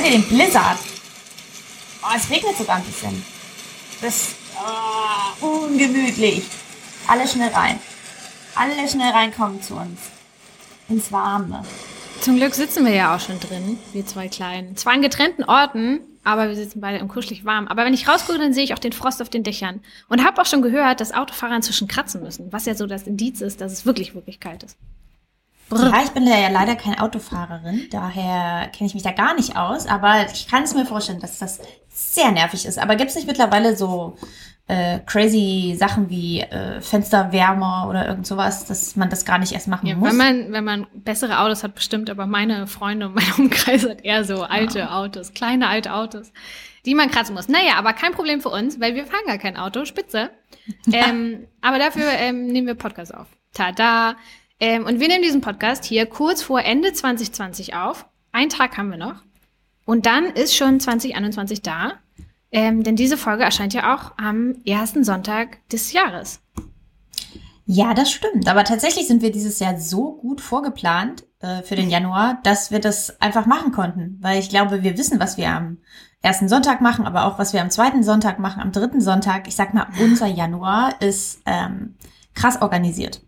Hört ihr den Blizzard? Oh, es regnet sogar ein bisschen. Das ist oh, ungemütlich. Alle schnell rein. Alle schnell reinkommen zu uns. Ins Warme. Zum Glück sitzen wir ja auch schon drin, wir zwei Kleinen. Zwar an getrennten Orten, aber wir sitzen beide im kuschelig warm. Aber wenn ich rausgucke, dann sehe ich auch den Frost auf den Dächern. Und habe auch schon gehört, dass Autofahrer inzwischen kratzen müssen, was ja so das Indiz ist, dass es wirklich, wirklich kalt ist. Brr. Ja, ich bin ja leider keine Autofahrerin, daher kenne ich mich da gar nicht aus, aber ich kann es mir vorstellen, dass das sehr nervig ist. Aber gibt es nicht mittlerweile so äh, crazy Sachen wie äh, Fensterwärmer oder irgend sowas, dass man das gar nicht erst machen ja, muss. Wenn man, wenn man bessere Autos hat, bestimmt, aber meine Freunde und mein Umkreis hat eher so alte ja. Autos, kleine alte Autos, die man kratzen muss. Naja, aber kein Problem für uns, weil wir fahren gar kein Auto, spitze. ähm, aber dafür ähm, nehmen wir Podcast auf. Tada! Ähm, und wir nehmen diesen Podcast hier kurz vor Ende 2020 auf. Einen Tag haben wir noch. Und dann ist schon 2021 da. Ähm, denn diese Folge erscheint ja auch am ersten Sonntag des Jahres. Ja, das stimmt. Aber tatsächlich sind wir dieses Jahr so gut vorgeplant äh, für den Januar, dass wir das einfach machen konnten. Weil ich glaube, wir wissen, was wir am ersten Sonntag machen, aber auch was wir am zweiten Sonntag machen, am dritten Sonntag. Ich sag mal, unser Januar ist ähm, krass organisiert.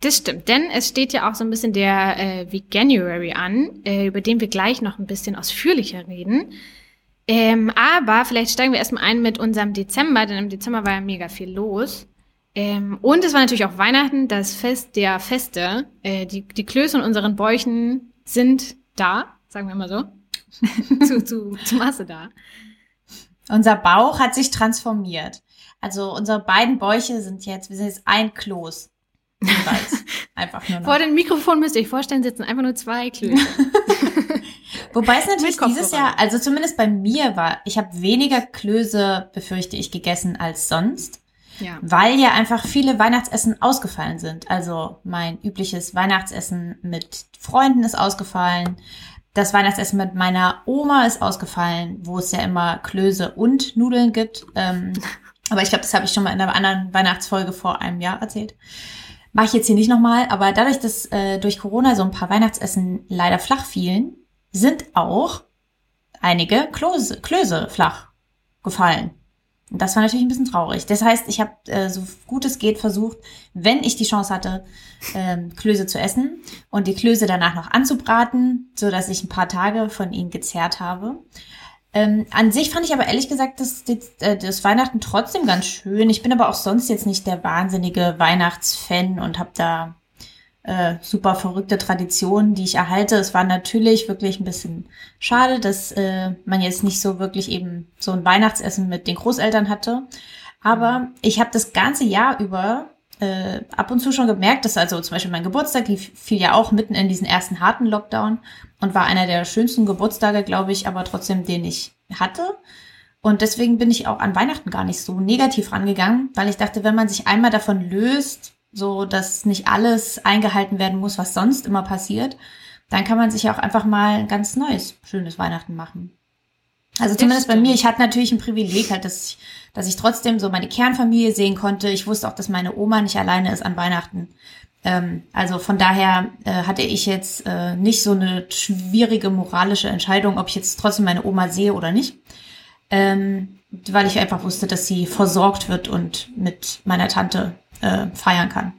Das stimmt, denn es steht ja auch so ein bisschen der äh, Veganuary an, äh, über den wir gleich noch ein bisschen ausführlicher reden. Ähm, aber vielleicht steigen wir erstmal ein mit unserem Dezember, denn im Dezember war ja mega viel los. Ähm, und es war natürlich auch Weihnachten, das Fest der Feste. Äh, die, die Klöße in unseren Bäuchen sind da, sagen wir mal so. zu, zu, zu Masse da. Unser Bauch hat sich transformiert. Also unsere beiden Bäuche sind jetzt, wir sind jetzt ein Kloß. Einfach nur noch. Vor dem Mikrofon müsst ihr euch vorstellen, sitzen einfach nur zwei Klöße. Wobei es natürlich dieses Jahr, also zumindest bei mir war, ich habe weniger Klöße, befürchte ich, gegessen als sonst. Ja. Weil ja einfach viele Weihnachtsessen ausgefallen sind. Also mein übliches Weihnachtsessen mit Freunden ist ausgefallen. Das Weihnachtsessen mit meiner Oma ist ausgefallen, wo es ja immer Klöße und Nudeln gibt. Ähm, aber ich glaube, das habe ich schon mal in einer anderen Weihnachtsfolge vor einem Jahr erzählt. Mache ich jetzt hier nicht nochmal, aber dadurch, dass äh, durch Corona so ein paar Weihnachtsessen leider flach fielen, sind auch einige Klöße, Klöße flach gefallen. Und das war natürlich ein bisschen traurig. Das heißt, ich habe äh, so gut es geht versucht, wenn ich die Chance hatte, ähm, Klöße zu essen und die Klöße danach noch anzubraten, so dass ich ein paar Tage von ihnen gezerrt habe. Ähm, an sich fand ich aber ehrlich gesagt das, das, äh, das Weihnachten trotzdem ganz schön. Ich bin aber auch sonst jetzt nicht der wahnsinnige Weihnachtsfan und habe da äh, super verrückte Traditionen, die ich erhalte. Es war natürlich wirklich ein bisschen schade, dass äh, man jetzt nicht so wirklich eben so ein Weihnachtsessen mit den Großeltern hatte. Aber ich habe das ganze Jahr über äh, ab und zu schon gemerkt, dass also zum Beispiel mein Geburtstag die fiel ja auch mitten in diesen ersten harten Lockdown und war einer der schönsten Geburtstage, glaube ich, aber trotzdem den ich hatte. Und deswegen bin ich auch an Weihnachten gar nicht so negativ rangegangen, weil ich dachte, wenn man sich einmal davon löst, so dass nicht alles eingehalten werden muss, was sonst immer passiert, dann kann man sich auch einfach mal ein ganz neues, schönes Weihnachten machen. Also zumindest bei mir, ich hatte natürlich ein Privileg halt, dass ich, dass ich trotzdem so meine Kernfamilie sehen konnte. Ich wusste auch, dass meine Oma nicht alleine ist an Weihnachten. Ähm, also von daher äh, hatte ich jetzt äh, nicht so eine schwierige moralische Entscheidung, ob ich jetzt trotzdem meine Oma sehe oder nicht. Ähm, weil ich einfach wusste, dass sie versorgt wird und mit meiner Tante äh, feiern kann.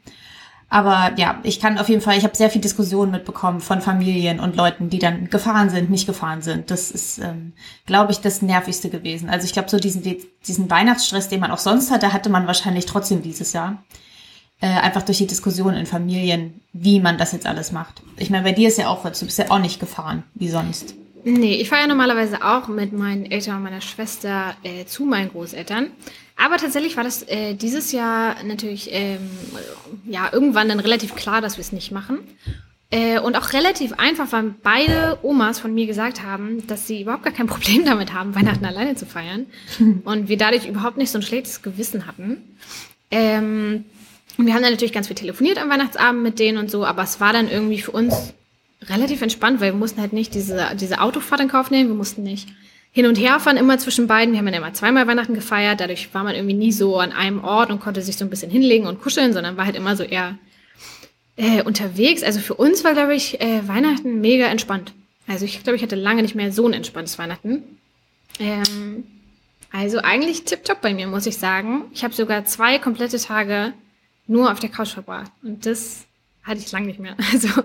Aber ja, ich kann auf jeden Fall, ich habe sehr viel Diskussionen mitbekommen von Familien und Leuten, die dann gefahren sind, nicht gefahren sind. Das ist, ähm, glaube ich, das Nervigste gewesen. Also ich glaube, so diesen, diesen Weihnachtsstress, den man auch sonst hatte, hatte man wahrscheinlich trotzdem dieses Jahr. Äh, einfach durch die Diskussion in Familien, wie man das jetzt alles macht. Ich meine, bei dir ist ja auch, du bist ja auch nicht gefahren, wie sonst. Nee, ich fahre ja normalerweise auch mit meinen Eltern und meiner Schwester äh, zu meinen Großeltern. Aber tatsächlich war das äh, dieses Jahr natürlich ähm, ja irgendwann dann relativ klar, dass wir es nicht machen. Äh, und auch relativ einfach, weil beide Omas von mir gesagt haben, dass sie überhaupt gar kein Problem damit haben, Weihnachten alleine zu feiern. Und wir dadurch überhaupt nicht so ein schlechtes Gewissen hatten. Ähm, und wir haben dann natürlich ganz viel telefoniert am Weihnachtsabend mit denen und so, aber es war dann irgendwie für uns relativ entspannt, weil wir mussten halt nicht diese, diese Autofahrt in Kauf nehmen, wir mussten nicht hin und her fahren immer zwischen beiden. Wir haben ja immer zweimal Weihnachten gefeiert, dadurch war man irgendwie nie so an einem Ort und konnte sich so ein bisschen hinlegen und kuscheln, sondern war halt immer so eher äh, unterwegs. Also für uns war, glaube ich, äh, Weihnachten mega entspannt. Also ich glaube, ich hatte lange nicht mehr so ein entspanntes Weihnachten. Ähm, also eigentlich tipptopp bei mir, muss ich sagen. Ich habe sogar zwei komplette Tage nur auf der Couch verbracht. Und das hatte ich lange nicht mehr. Also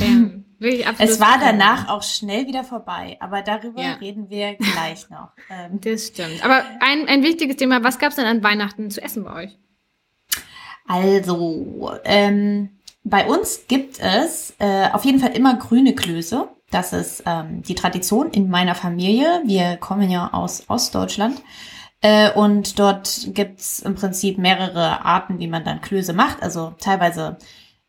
ähm, wirklich absolut. Es war danach auch schnell wieder vorbei, aber darüber ja. reden wir gleich noch. Ähm, das stimmt. Aber ein, ein wichtiges Thema, was gab es denn an Weihnachten zu essen bei euch? Also, ähm, bei uns gibt es äh, auf jeden Fall immer grüne Klöße. Das ist ähm, die Tradition in meiner Familie. Wir kommen ja aus Ostdeutschland. Äh, und dort gibt's im Prinzip mehrere Arten, wie man dann Klöße macht. Also teilweise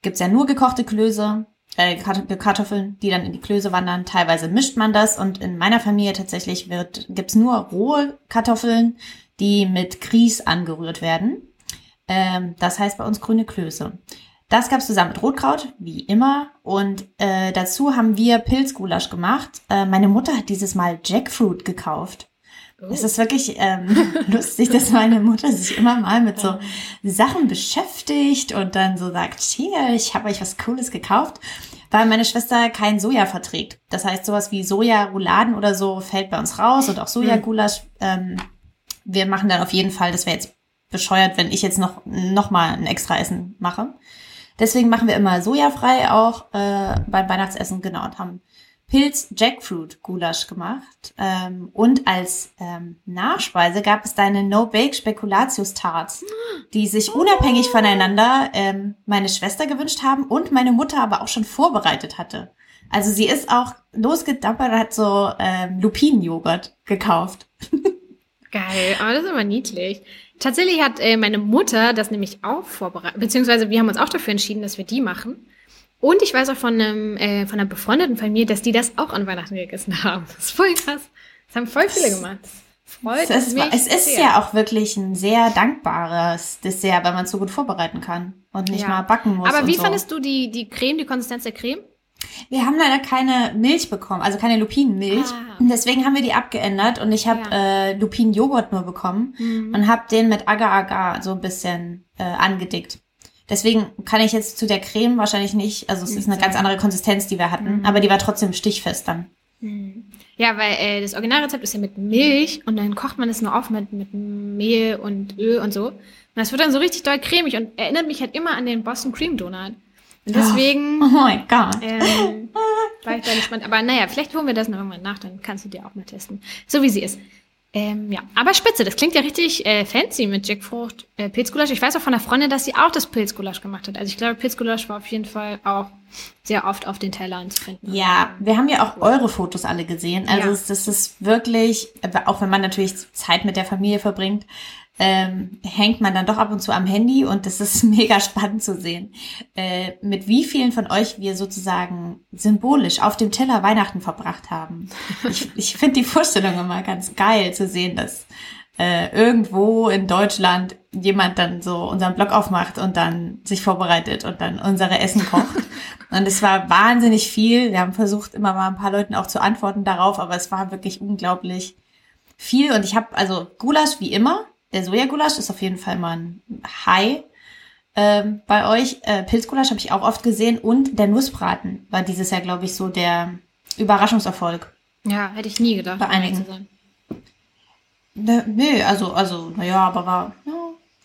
gibt's ja nur gekochte Klöße, äh, Kartoffeln, die dann in die Klöße wandern. Teilweise mischt man das. Und in meiner Familie tatsächlich wird gibt's nur rohe Kartoffeln, die mit Grieß angerührt werden. Ähm, das heißt bei uns grüne Klöße. Das gab's zusammen mit Rotkraut, wie immer. Und äh, dazu haben wir Pilzgulasch gemacht. Äh, meine Mutter hat dieses Mal Jackfruit gekauft. Oh. Es ist wirklich ähm, lustig, dass meine Mutter sich immer mal mit so Sachen beschäftigt und dann so sagt, hier, ich habe euch was Cooles gekauft, weil meine Schwester kein Soja verträgt. Das heißt, sowas wie Soja-Rouladen oder so fällt bei uns raus und auch Sojagulasch. Ähm, wir machen dann auf jeden Fall, das wäre jetzt bescheuert, wenn ich jetzt noch, noch mal ein extra Essen mache. Deswegen machen wir immer sojafrei auch äh, beim Weihnachtsessen, genau, und haben Pilz Jackfruit Gulasch gemacht. Ähm, und als ähm, Nachspeise gab es deine No-Bake Spekulatius Tarts, die sich unabhängig voneinander ähm, meine Schwester gewünscht haben und meine Mutter aber auch schon vorbereitet hatte. Also sie ist auch losgedampert und hat so ähm, Lupinenjoghurt gekauft. Geil, aber das ist aber niedlich. Tatsächlich hat äh, meine Mutter das nämlich auch vorbereitet, beziehungsweise wir haben uns auch dafür entschieden, dass wir die machen. Und ich weiß auch von, einem, äh, von einer befreundeten Familie, dass die das auch an Weihnachten gegessen haben. Das ist voll krass. Das haben voll viele gemacht. Freut es mich. Es ist sehr. ja auch wirklich ein sehr dankbares Dessert, weil man es so gut vorbereiten kann und nicht ja. mal backen muss. Aber wie so. fandest du die, die Creme, die Konsistenz der Creme? Wir haben leider keine Milch bekommen, also keine Lupinenmilch. Ah. Deswegen haben wir die abgeändert und ich habe ja. äh, Lupinenjoghurt nur bekommen mhm. und habe den mit Agar-Agar so ein bisschen äh, angedickt. Deswegen kann ich jetzt zu der Creme wahrscheinlich nicht, also es ist eine ganz andere Konsistenz, die wir hatten, mhm. aber die war trotzdem stichfest dann. Mhm. Ja, weil äh, das Originalrezept ist ja mit Milch und dann kocht man es nur auf mit, mit Mehl und Öl und so. Und das wird dann so richtig doll cremig und erinnert mich halt immer an den Boston Cream Donut. Und deswegen. Oh, oh mein Gott. Ähm, war ich da gespannt. Aber naja, vielleicht holen wir das noch irgendwann nach, dann kannst du dir auch mal testen. So wie sie ist. Ähm, ja, aber spitze, das klingt ja richtig äh, fancy mit Jackfrucht, äh, Pilzgulasch. Ich weiß auch von der Freundin, dass sie auch das Pilzgulasch gemacht hat. Also ich glaube, Pilzgulasch war auf jeden Fall auch sehr oft auf den Tellern zu finden. Ja, wir haben ja auch eure Fotos alle gesehen. Also ja. das ist wirklich, auch wenn man natürlich Zeit mit der Familie verbringt, ähm, hängt man dann doch ab und zu am Handy und das ist mega spannend zu sehen, äh, mit wie vielen von euch wir sozusagen symbolisch auf dem Teller Weihnachten verbracht haben. Ich, ich finde die Vorstellung immer ganz geil zu sehen, dass äh, irgendwo in Deutschland jemand dann so unseren Blog aufmacht und dann sich vorbereitet und dann unsere Essen kocht. und es war wahnsinnig viel. Wir haben versucht, immer mal ein paar Leuten auch zu antworten darauf, aber es war wirklich unglaublich viel. Und ich habe also Gulasch wie immer der Sojagulasch ist auf jeden Fall mal ein High ähm, bei euch. Äh, Pilzgulasch habe ich auch oft gesehen und der Nussbraten war dieses Jahr, glaube ich, so der Überraschungserfolg. Ja, hätte ich nie gedacht. Bei einigen. Ne, nö, also, also, naja, aber war, ja,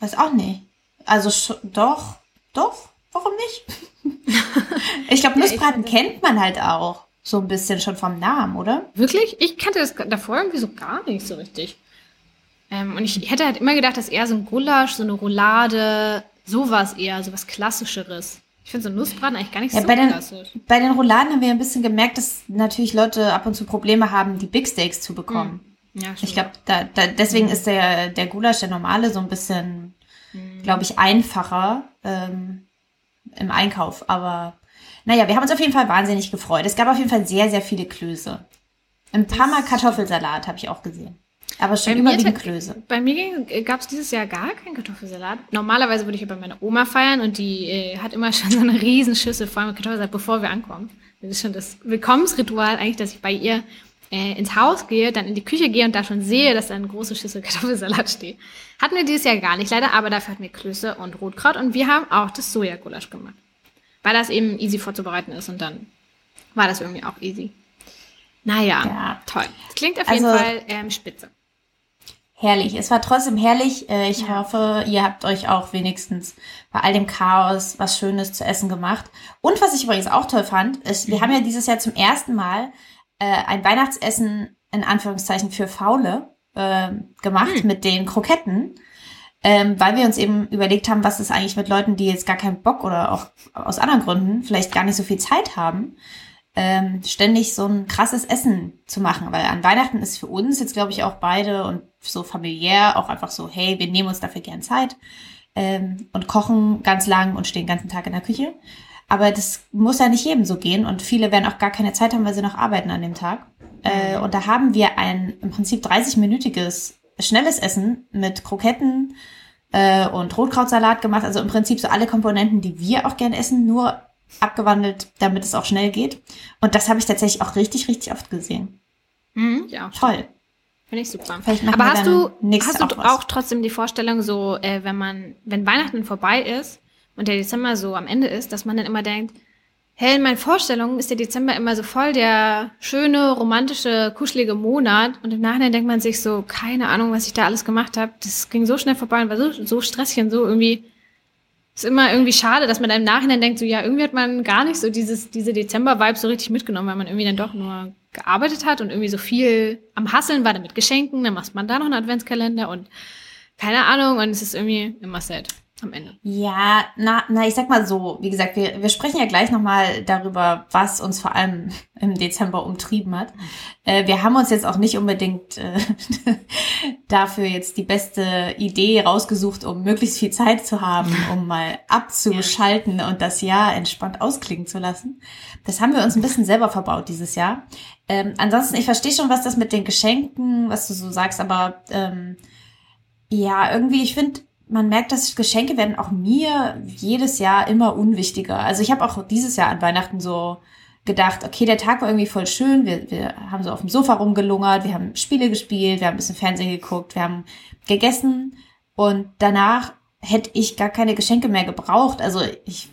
weiß auch nicht. Also doch, doch, warum nicht? ich glaube, Nussbraten ja, kennt man halt auch so ein bisschen schon vom Namen, oder? Wirklich? Ich kannte das davor irgendwie so gar nicht so richtig. Ähm, und ich hätte halt immer gedacht, dass eher so ein Gulasch, so eine Roulade, sowas eher, so was Klassischeres. Ich finde so Nussbraten eigentlich gar nicht ja, so bei den, klassisch. Bei den Rouladen haben wir ein bisschen gemerkt, dass natürlich Leute ab und zu Probleme haben, die Big Steaks zu bekommen. Hm. Ja, ich glaube, da, da, deswegen mhm. ist der, der Gulasch, der normale, so ein bisschen, mhm. glaube ich, einfacher ähm, im Einkauf. Aber naja, wir haben uns auf jeden Fall wahnsinnig gefreut. Es gab auf jeden Fall sehr, sehr viele Klöße. Ein paar Mal Kartoffelsalat habe ich auch gesehen. Aber schon überwiegend Klöße. Bei mir gab es dieses Jahr gar keinen Kartoffelsalat. Normalerweise würde ich bei meiner Oma feiern und die äh, hat immer schon so eine riesen Schüssel voll mit Kartoffelsalat, bevor wir ankommen. Das ist schon das Willkommensritual eigentlich, dass ich bei ihr äh, ins Haus gehe, dann in die Küche gehe und da schon sehe, dass da eine große Schüssel Kartoffelsalat steht. Hatten wir dieses Jahr gar nicht leider, aber dafür hatten wir Klöße und Rotkraut und wir haben auch das Sojagulasch gemacht. Weil das eben easy vorzubereiten ist und dann war das irgendwie auch easy. Naja, ja. toll. Klingt auf jeden also, Fall ähm, spitze. Herrlich. Es war trotzdem herrlich. Äh, ich hoffe, ihr habt euch auch wenigstens bei all dem Chaos was Schönes zu essen gemacht. Und was ich übrigens auch toll fand, ist, wir mhm. haben ja dieses Jahr zum ersten Mal äh, ein Weihnachtsessen in Anführungszeichen für Faule äh, gemacht mhm. mit den Kroketten. Ähm, weil wir uns eben überlegt haben, was ist eigentlich mit Leuten, die jetzt gar keinen Bock oder auch aus anderen Gründen vielleicht gar nicht so viel Zeit haben, ähm, ständig so ein krasses Essen zu machen. Weil an Weihnachten ist für uns jetzt, glaube ich, auch beide und so familiär auch einfach so, hey, wir nehmen uns dafür gern Zeit ähm, und kochen ganz lang und stehen den ganzen Tag in der Küche. Aber das muss ja nicht jedem so gehen und viele werden auch gar keine Zeit haben, weil sie noch arbeiten an dem Tag. Äh, und da haben wir ein im Prinzip 30-minütiges schnelles Essen mit Kroketten äh, und Rotkrautsalat gemacht. Also im Prinzip so alle Komponenten, die wir auch gern essen, nur abgewandelt, damit es auch schnell geht. Und das habe ich tatsächlich auch richtig, richtig oft gesehen. Mhm, ja. Toll. Finde ich super. Aber hast du, hast du auch, auch, trotzdem die Vorstellung, so, äh, wenn man, wenn Weihnachten vorbei ist und der Dezember so am Ende ist, dass man dann immer denkt, hey, in meinen Vorstellungen ist der Dezember immer so voll der schöne, romantische, kuschelige Monat und im Nachhinein denkt man sich so, keine Ahnung, was ich da alles gemacht habe. Das ging so schnell vorbei und war so, so stressig und so irgendwie ist immer irgendwie schade, dass man dann im Nachhinein denkt, so ja, irgendwie hat man gar nicht so dieses, diese Dezember-Vibe so richtig mitgenommen, weil man irgendwie dann doch nur gearbeitet hat und irgendwie so viel am Hasseln war, damit Geschenken, dann macht man da noch einen Adventskalender und keine Ahnung und es ist irgendwie immer sad am Ende. Ja, na, na, ich sag mal so, wie gesagt, wir, wir sprechen ja gleich nochmal darüber, was uns vor allem im Dezember umtrieben hat. Äh, wir haben uns jetzt auch nicht unbedingt äh, dafür jetzt die beste Idee rausgesucht, um möglichst viel Zeit zu haben, um mal abzuschalten und das Jahr entspannt ausklingen zu lassen. Das haben wir uns ein bisschen selber verbaut dieses Jahr. Ähm, ansonsten, ich verstehe schon, was das mit den Geschenken, was du so sagst, aber ähm, ja, irgendwie, ich finde, man merkt, dass Geschenke werden auch mir jedes Jahr immer unwichtiger. Also ich habe auch dieses Jahr an Weihnachten so gedacht, okay, der Tag war irgendwie voll schön. Wir, wir haben so auf dem Sofa rumgelungert, wir haben Spiele gespielt, wir haben ein bisschen Fernsehen geguckt, wir haben gegessen und danach hätte ich gar keine Geschenke mehr gebraucht. Also ich,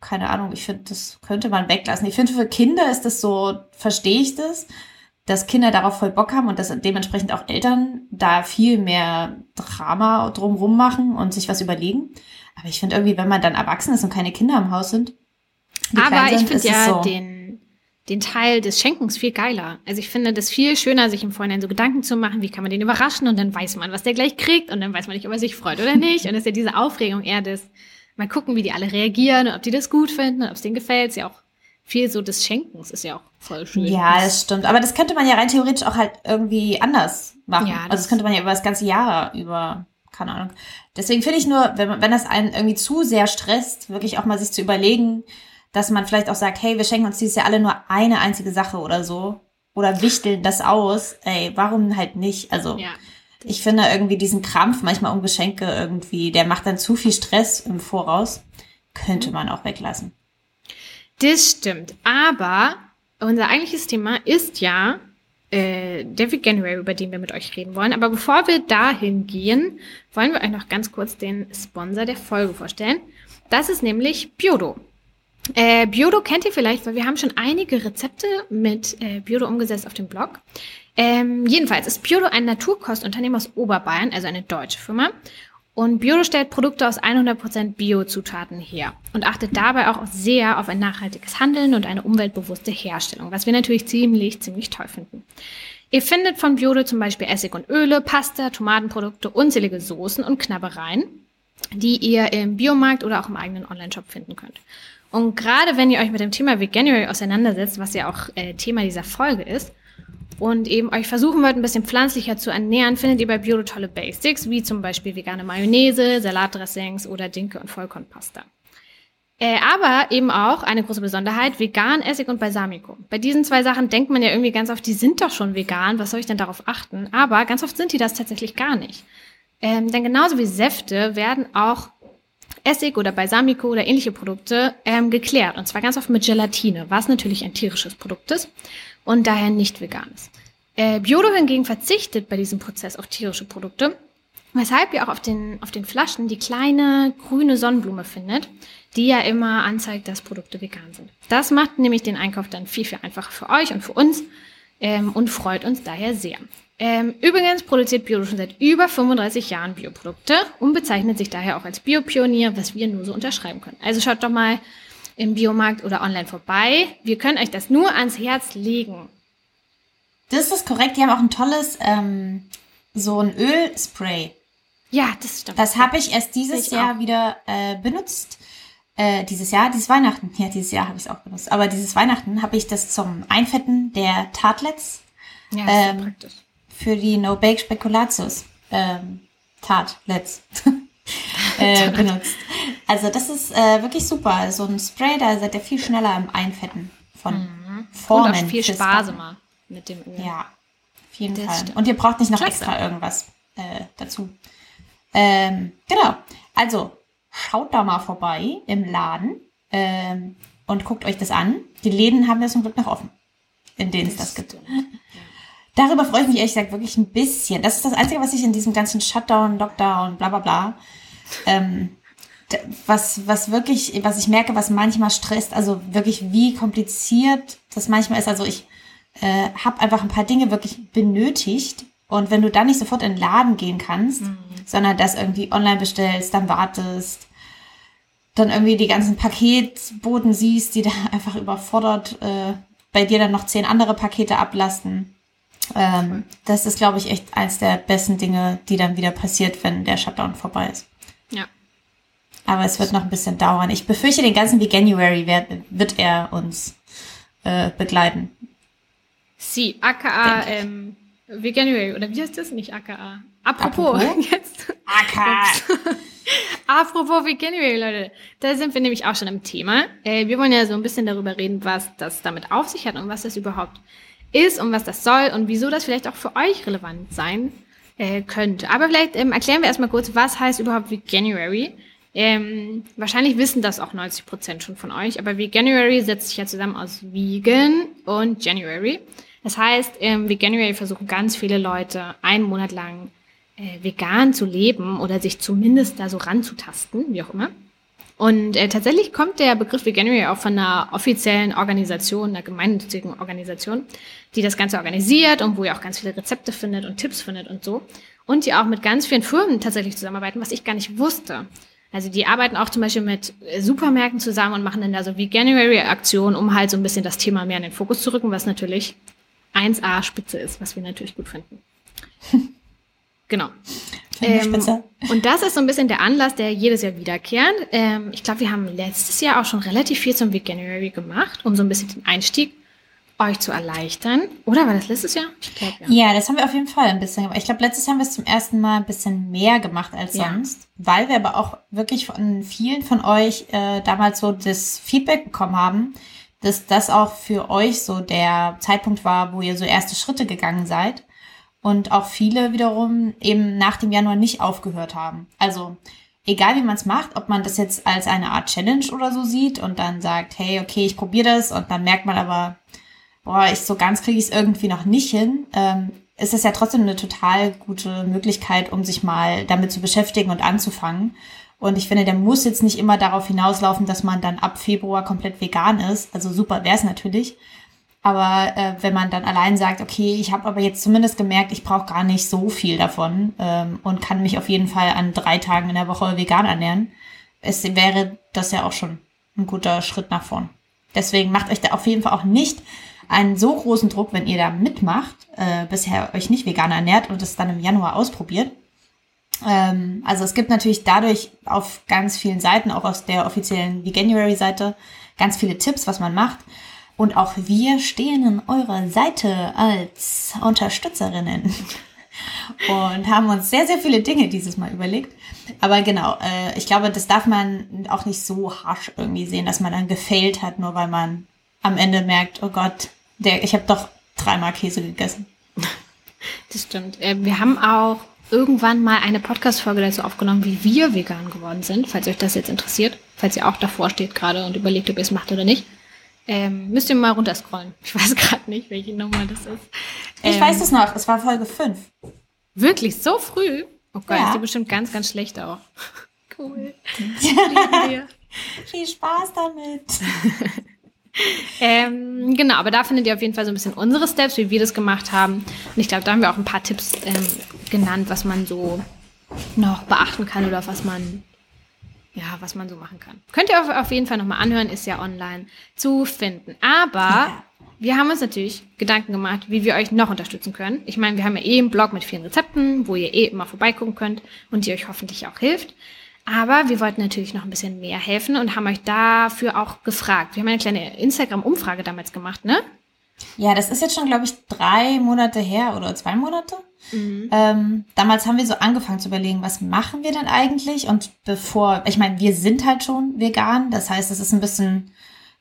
keine Ahnung, ich finde, das könnte man weglassen. Ich finde, für Kinder ist das so, verstehe ich das dass Kinder darauf voll Bock haben und dass dementsprechend auch Eltern da viel mehr Drama drumrum machen und sich was überlegen. Aber ich finde irgendwie, wenn man dann erwachsen ist und keine Kinder im Haus sind. Aber ich finde ja so den, den Teil des Schenkens viel geiler. Also ich finde das viel schöner, sich im Vorhinein so Gedanken zu machen, wie kann man den überraschen und dann weiß man, was der gleich kriegt und dann weiß man nicht, ob er sich freut oder nicht. Und es ist ja diese Aufregung eher das, mal gucken, wie die alle reagieren und ob die das gut finden und ob es denen gefällt. Ist ja auch viel so des Schenkens ist ja auch voll schön. Ja, das stimmt. Aber das könnte man ja rein theoretisch auch halt irgendwie anders machen. Ja, das also das könnte man ja über das ganze Jahr über, keine Ahnung. Deswegen finde ich nur, wenn, wenn das einen irgendwie zu sehr stresst, wirklich auch mal sich zu überlegen, dass man vielleicht auch sagt, hey, wir schenken uns dieses Jahr alle nur eine einzige Sache oder so. Oder wichteln das aus. Ey, warum halt nicht? Also, ja, ich finde irgendwie diesen Krampf manchmal um Geschenke irgendwie, der macht dann zu viel Stress im Voraus. Könnte man auch weglassen. Das stimmt. Aber unser eigentliches Thema ist ja äh, der Veganuary, über den wir mit euch reden wollen. Aber bevor wir dahin gehen, wollen wir euch noch ganz kurz den Sponsor der Folge vorstellen. Das ist nämlich Biodo. Äh, Biodo kennt ihr vielleicht, weil wir haben schon einige Rezepte mit äh, Biodo umgesetzt auf dem Blog. Ähm, jedenfalls ist Biodo ein Naturkostunternehmen aus Oberbayern, also eine deutsche Firma. Und Bio stellt Produkte aus 100% Bio-Zutaten her und achtet dabei auch sehr auf ein nachhaltiges Handeln und eine umweltbewusste Herstellung, was wir natürlich ziemlich, ziemlich toll finden. Ihr findet von Biode zum Beispiel Essig und Öle, Pasta, Tomatenprodukte, unzählige Soßen und Knabbereien, die ihr im Biomarkt oder auch im eigenen Online-Shop finden könnt. Und gerade wenn ihr euch mit dem Thema Veganuary auseinandersetzt, was ja auch äh, Thema dieser Folge ist, und eben euch versuchen wollt, ein bisschen pflanzlicher zu ernähren, findet ihr bei Bio tolle Basics, wie zum Beispiel vegane Mayonnaise, Salatdressings oder Dinke- und Vollkornpasta. Äh, aber eben auch eine große Besonderheit, vegan, Essig und Balsamico. Bei diesen zwei Sachen denkt man ja irgendwie ganz oft, die sind doch schon vegan, was soll ich denn darauf achten? Aber ganz oft sind die das tatsächlich gar nicht. Ähm, denn genauso wie Säfte werden auch Essig oder Balsamico oder ähnliche Produkte ähm, geklärt. Und zwar ganz oft mit Gelatine, was natürlich ein tierisches Produkt ist und daher nicht vegan ist. Äh, Biodo hingegen verzichtet bei diesem Prozess auf tierische Produkte, weshalb ihr auch auf den, auf den Flaschen die kleine grüne Sonnenblume findet, die ja immer anzeigt, dass Produkte vegan sind. Das macht nämlich den Einkauf dann viel, viel einfacher für euch und für uns, ähm, und freut uns daher sehr. Ähm, übrigens produziert Bio schon seit über 35 Jahren Bioprodukte und bezeichnet sich daher auch als Biopionier, was wir nur so unterschreiben können. Also schaut doch mal im Biomarkt oder online vorbei. Wir können euch das nur ans Herz legen. Das ist korrekt. Die haben auch ein tolles, ähm, so ein Ölspray. Ja, das stimmt. Das habe ich erst dieses ich Jahr auch. wieder äh, benutzt. Äh, dieses Jahr, dieses Weihnachten. Ja, dieses Jahr habe ich es auch benutzt. Aber dieses Weihnachten habe ich das zum Einfetten der Tartlets. Ja, ähm, ist praktisch. Für die No-Bake Spekulatius ähm, Tartlets. äh, benutzt. Also das ist äh, wirklich super. So ein Spray, da seid ihr viel schneller im Einfetten von mhm. Formen. Und auch viel sparsamer mit dem Öl. Ja, auf jeden das Fall. Stimmt. Und ihr braucht nicht noch Klasse. extra irgendwas äh, dazu. Ähm, genau. Also, schaut da mal vorbei im Laden ähm, und guckt euch das an. Die Läden haben ja zum Glück noch offen, in denen es das gibt. Darüber freue ich mich ehrlich gesagt wirklich ein bisschen. Das ist das Einzige, was ich in diesem ganzen Shutdown, Lockdown, bla bla bla, ähm, was, was wirklich, was ich merke, was manchmal stresst, also wirklich wie kompliziert das manchmal ist. Also ich äh, habe einfach ein paar Dinge wirklich benötigt. Und wenn du dann nicht sofort in den Laden gehen kannst, mhm. sondern das irgendwie online bestellst, dann wartest, dann irgendwie die ganzen Paketboten siehst, die da einfach überfordert äh, bei dir dann noch zehn andere Pakete ablasten. Ähm, das ist, glaube ich, echt eins der besten Dinge, die dann wieder passiert, wenn der Shutdown vorbei ist. Ja. Aber es wird noch ein bisschen dauern. Ich befürchte, den ganzen Veganuary wird, wird er uns äh, begleiten. Sie, aka ähm, Veganuary, oder wie heißt das? Nicht aka. Apropos, Apropos? jetzt. Aka. Apropos Veganuary, Leute. Da sind wir nämlich auch schon im Thema. Äh, wir wollen ja so ein bisschen darüber reden, was das damit auf sich hat und was das überhaupt ist und was das soll und wieso das vielleicht auch für euch relevant sein äh, könnte. Aber vielleicht ähm, erklären wir erstmal kurz, was heißt überhaupt Veganuary. Ähm, wahrscheinlich wissen das auch 90 Prozent schon von euch, aber Veganuary setzt sich ja zusammen aus Vegan und January. Das heißt, im Veganuary versuchen ganz viele Leute einen Monat lang äh, vegan zu leben oder sich zumindest da so ranzutasten, wie auch immer. Und äh, tatsächlich kommt der Begriff Veganuary auch von einer offiziellen Organisation, einer gemeinnützigen Organisation, die das Ganze organisiert und wo ihr auch ganz viele Rezepte findet und Tipps findet und so. Und die auch mit ganz vielen Firmen tatsächlich zusammenarbeiten, was ich gar nicht wusste. Also die arbeiten auch zum Beispiel mit äh, Supermärkten zusammen und machen dann da so Veganuary-Aktionen, um halt so ein bisschen das Thema mehr in den Fokus zu rücken, was natürlich 1A Spitze ist, was wir natürlich gut finden. genau. Ähm, und das ist so ein bisschen der Anlass, der jedes Jahr wiederkehrt. Ähm, ich glaube, wir haben letztes Jahr auch schon relativ viel zum Veganuary gemacht, um so ein bisschen den Einstieg euch zu erleichtern. Oder war das letztes Jahr? Ich glaub, ja. ja, das haben wir auf jeden Fall ein bisschen gemacht. Ich glaube, letztes Jahr haben wir es zum ersten Mal ein bisschen mehr gemacht als ja. sonst, weil wir aber auch wirklich von vielen von euch äh, damals so das Feedback bekommen haben, dass das auch für euch so der Zeitpunkt war, wo ihr so erste Schritte gegangen seid und auch viele wiederum eben nach dem Januar nicht aufgehört haben. Also egal wie man es macht, ob man das jetzt als eine Art Challenge oder so sieht und dann sagt, hey, okay, ich probiere das und dann merkt man aber, boah, ich so ganz kriege ich es irgendwie noch nicht hin, ähm, ist es ja trotzdem eine total gute Möglichkeit, um sich mal damit zu beschäftigen und anzufangen. Und ich finde, der muss jetzt nicht immer darauf hinauslaufen, dass man dann ab Februar komplett vegan ist. Also super wäre es natürlich. Aber äh, wenn man dann allein sagt, okay, ich habe aber jetzt zumindest gemerkt, ich brauche gar nicht so viel davon ähm, und kann mich auf jeden Fall an drei Tagen in der Woche vegan ernähren, es wäre das ja auch schon ein guter Schritt nach vorn. Deswegen macht euch da auf jeden Fall auch nicht einen so großen Druck, wenn ihr da mitmacht, äh, bisher euch nicht vegan ernährt und es dann im Januar ausprobiert. Ähm, also es gibt natürlich dadurch auf ganz vielen Seiten, auch aus der offiziellen Veganuary-Seite, ganz viele Tipps, was man macht. Und auch wir stehen an eurer Seite als Unterstützerinnen und haben uns sehr, sehr viele Dinge dieses Mal überlegt. Aber genau, äh, ich glaube, das darf man auch nicht so harsch irgendwie sehen, dass man dann gefailt hat, nur weil man am Ende merkt, oh Gott, der, ich habe doch dreimal Käse gegessen. Das stimmt. Äh, wir haben auch irgendwann mal eine Podcast-Folge dazu aufgenommen, wie wir vegan geworden sind, falls euch das jetzt interessiert, falls ihr auch davor steht gerade und überlegt, ob ihr es macht oder nicht. Ähm, müsst ihr mal runterscrollen. Ich weiß gerade nicht, welche Nummer das ist. Ich ähm, weiß es noch, es war Folge 5. Wirklich, so früh? Oh Gott, ja. sieht bestimmt ganz, ganz schlecht auch. Cool. Viel Spaß damit. Ähm, genau, aber da findet ihr auf jeden Fall so ein bisschen unsere Steps, wie wir das gemacht haben. Und ich glaube, da haben wir auch ein paar Tipps ähm, genannt, was man so noch beachten kann oder was man ja, was man so machen kann. Könnt ihr auf, auf jeden Fall nochmal anhören, ist ja online zu finden. Aber ja. wir haben uns natürlich Gedanken gemacht, wie wir euch noch unterstützen können. Ich meine, wir haben ja eh einen Blog mit vielen Rezepten, wo ihr eh immer vorbeigucken könnt und die euch hoffentlich auch hilft. Aber wir wollten natürlich noch ein bisschen mehr helfen und haben euch dafür auch gefragt. Wir haben eine kleine Instagram-Umfrage damals gemacht, ne? Ja, das ist jetzt schon, glaube ich, drei Monate her oder zwei Monate. Mhm. Ähm, damals haben wir so angefangen zu überlegen, was machen wir denn eigentlich? Und bevor, ich meine, wir sind halt schon vegan, das heißt, es ist ein bisschen,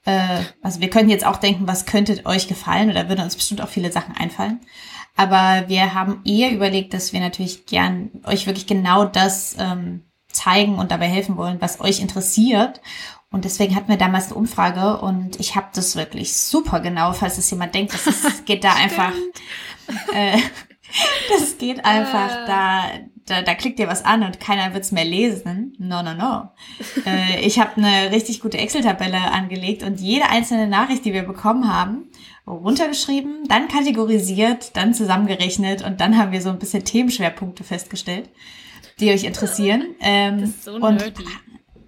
äh, also wir können jetzt auch denken, was könnte euch gefallen oder würden uns bestimmt auch viele Sachen einfallen. Aber wir haben eher überlegt, dass wir natürlich gern euch wirklich genau das ähm, zeigen und dabei helfen wollen, was euch interessiert. Und deswegen hatten wir damals eine Umfrage und ich habe das wirklich super genau, falls es jemand denkt, das ist, geht da einfach. Äh, das geht einfach, äh. da, da, da klickt ihr was an und keiner wird's mehr lesen. No, no, no. äh, ich habe eine richtig gute Excel-Tabelle angelegt und jede einzelne Nachricht, die wir bekommen haben, runtergeschrieben, dann kategorisiert, dann zusammengerechnet und dann haben wir so ein bisschen Themenschwerpunkte festgestellt, die euch interessieren. Ähm, das ist so und nerdy.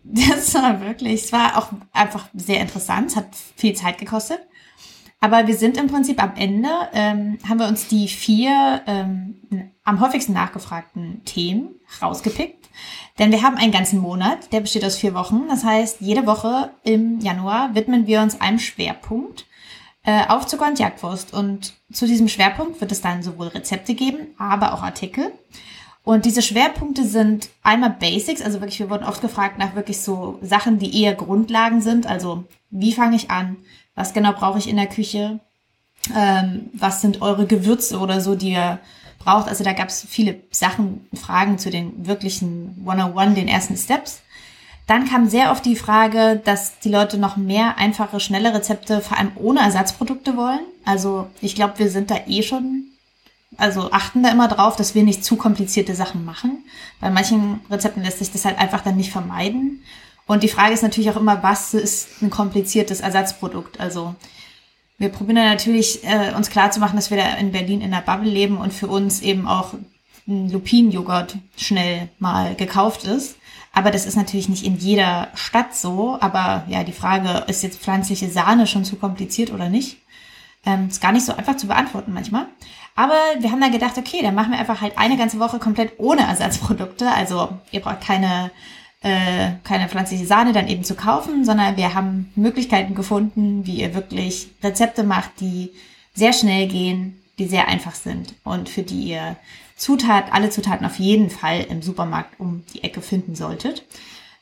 Das war wirklich, es war auch einfach sehr interessant, es hat viel Zeit gekostet. Aber wir sind im Prinzip am Ende, ähm, haben wir uns die vier ähm, am häufigsten nachgefragten Themen rausgepickt. Denn wir haben einen ganzen Monat, der besteht aus vier Wochen. Das heißt, jede Woche im Januar widmen wir uns einem Schwerpunkt äh, auf Zucker und Jagdwurst. Und zu diesem Schwerpunkt wird es dann sowohl Rezepte geben, aber auch Artikel. Und diese Schwerpunkte sind einmal Basics, also wirklich, wir wurden oft gefragt nach wirklich so Sachen, die eher Grundlagen sind. Also, wie fange ich an? Was genau brauche ich in der Küche? Ähm, was sind eure Gewürze oder so, die ihr braucht? Also da gab es viele Sachen, Fragen zu den wirklichen 101, den ersten Steps. Dann kam sehr oft die Frage, dass die Leute noch mehr einfache, schnelle Rezepte, vor allem ohne Ersatzprodukte wollen. Also ich glaube, wir sind da eh schon also achten da immer drauf, dass wir nicht zu komplizierte Sachen machen. Bei manchen Rezepten lässt sich das halt einfach dann nicht vermeiden. Und die Frage ist natürlich auch immer, was ist ein kompliziertes Ersatzprodukt? Also wir probieren natürlich, äh, uns klar zu machen, dass wir da in Berlin in der Bubble leben und für uns eben auch ein Lupinenjoghurt schnell mal gekauft ist. Aber das ist natürlich nicht in jeder Stadt so. Aber ja, die Frage, ist jetzt pflanzliche Sahne schon zu kompliziert oder nicht? Ähm, ist gar nicht so einfach zu beantworten manchmal. Aber wir haben dann gedacht, okay, dann machen wir einfach halt eine ganze Woche komplett ohne Ersatzprodukte. Also ihr braucht keine, äh, keine pflanzliche Sahne dann eben zu kaufen, sondern wir haben Möglichkeiten gefunden, wie ihr wirklich Rezepte macht, die sehr schnell gehen, die sehr einfach sind und für die ihr Zutat, alle Zutaten auf jeden Fall im Supermarkt um die Ecke finden solltet.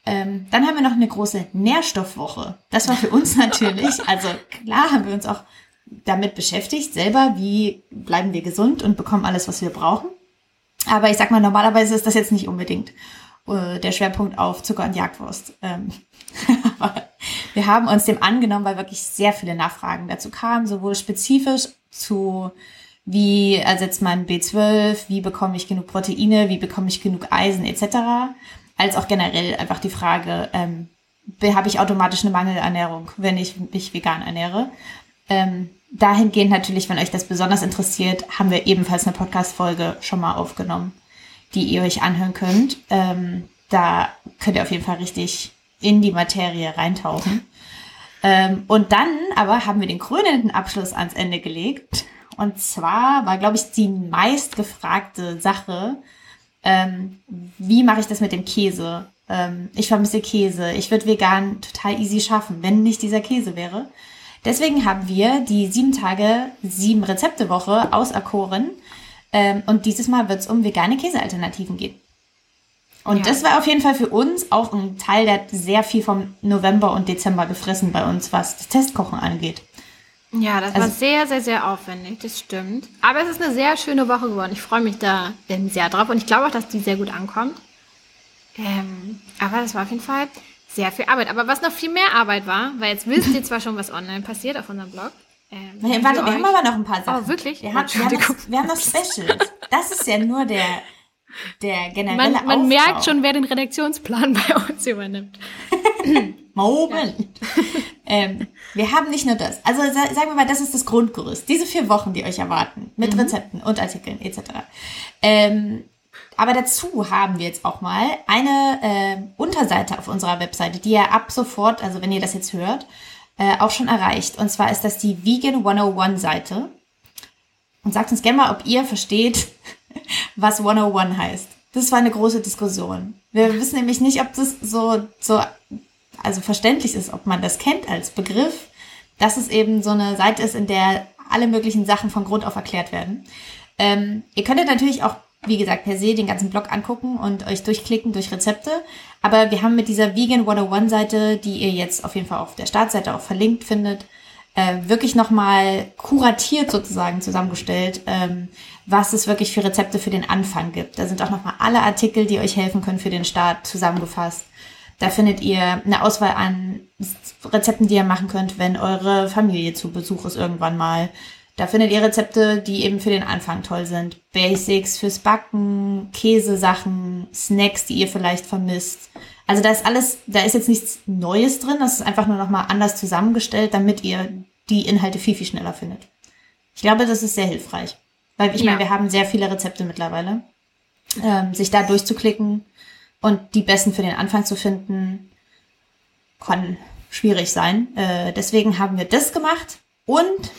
Ähm, dann haben wir noch eine große Nährstoffwoche. Das war für uns natürlich, also klar haben wir uns auch damit beschäftigt, selber, wie bleiben wir gesund und bekommen alles, was wir brauchen. Aber ich sag mal, normalerweise ist das jetzt nicht unbedingt äh, der Schwerpunkt auf Zucker und Jagdwurst. Ähm, wir haben uns dem angenommen, weil wirklich sehr viele Nachfragen dazu kamen, sowohl spezifisch zu wie ersetzt man B12, wie bekomme ich genug Proteine, wie bekomme ich genug Eisen etc., als auch generell einfach die Frage, ähm, habe ich automatisch eine Mangelernährung, wenn ich mich vegan ernähre. Ähm, dahingehend natürlich, wenn euch das besonders interessiert, haben wir ebenfalls eine Podcast-Folge schon mal aufgenommen, die ihr euch anhören könnt. Ähm, da könnt ihr auf jeden Fall richtig in die Materie reintauchen. Ähm, und dann aber haben wir den krönenden Abschluss ans Ende gelegt. Und zwar war, glaube ich, die meistgefragte Sache, ähm, wie mache ich das mit dem Käse? Ähm, ich vermisse Käse. Ich würde vegan total easy schaffen, wenn nicht dieser Käse wäre. Deswegen haben wir die sieben Tage, sieben Rezepte Woche auserkoren. Ähm, und dieses Mal wird es um vegane Käsealternativen gehen. Und ja. das war auf jeden Fall für uns auch ein Teil, der sehr viel vom November und Dezember gefressen bei uns, was das Testkochen angeht. Ja, das also, war sehr, sehr, sehr aufwendig, das stimmt. Aber es ist eine sehr schöne Woche geworden. Ich freue mich da sehr drauf und ich glaube auch, dass die sehr gut ankommt. Ähm, aber das war auf jeden Fall sehr viel Arbeit. Aber was noch viel mehr Arbeit war, weil jetzt wisst ihr zwar schon, was online passiert auf unserem Blog. Ähm, Warte, wir, wir haben aber noch ein paar Sachen. Oh, wirklich? Wir haben, wir haben, noch, wir haben noch Specials. Das ist ja nur der, der generelle Man, man merkt schon, wer den Redaktionsplan bei uns übernimmt. Moment. ähm, wir haben nicht nur das. Also sagen wir mal, das ist das Grundgerüst. Diese vier Wochen, die euch erwarten, mit mhm. Rezepten und Artikeln etc. Ähm, aber dazu haben wir jetzt auch mal eine äh, Unterseite auf unserer Webseite, die ihr ab sofort, also wenn ihr das jetzt hört, äh, auch schon erreicht. Und zwar ist das die Vegan 101 Seite. Und sagt uns gerne mal, ob ihr versteht, was 101 heißt. Das war eine große Diskussion. Wir wissen nämlich nicht, ob das so, so, also verständlich ist, ob man das kennt als Begriff, dass es eben so eine Seite ist, in der alle möglichen Sachen von Grund auf erklärt werden. Ähm, ihr könntet natürlich auch, wie gesagt, per se den ganzen Blog angucken und euch durchklicken durch Rezepte. Aber wir haben mit dieser Vegan 101 Seite, die ihr jetzt auf jeden Fall auf der Startseite auch verlinkt findet, äh, wirklich nochmal kuratiert sozusagen zusammengestellt, ähm, was es wirklich für Rezepte für den Anfang gibt. Da sind auch nochmal alle Artikel, die euch helfen können für den Start zusammengefasst. Da findet ihr eine Auswahl an Rezepten, die ihr machen könnt, wenn eure Familie zu Besuch ist irgendwann mal. Da findet ihr Rezepte, die eben für den Anfang toll sind. Basics fürs Backen, Käsesachen, Snacks, die ihr vielleicht vermisst. Also da ist alles, da ist jetzt nichts Neues drin. Das ist einfach nur nochmal anders zusammengestellt, damit ihr die Inhalte viel, viel schneller findet. Ich glaube, das ist sehr hilfreich. Weil ich ja. meine, wir haben sehr viele Rezepte mittlerweile. Ähm, sich da durchzuklicken und die besten für den Anfang zu finden, kann schwierig sein. Äh, deswegen haben wir das gemacht und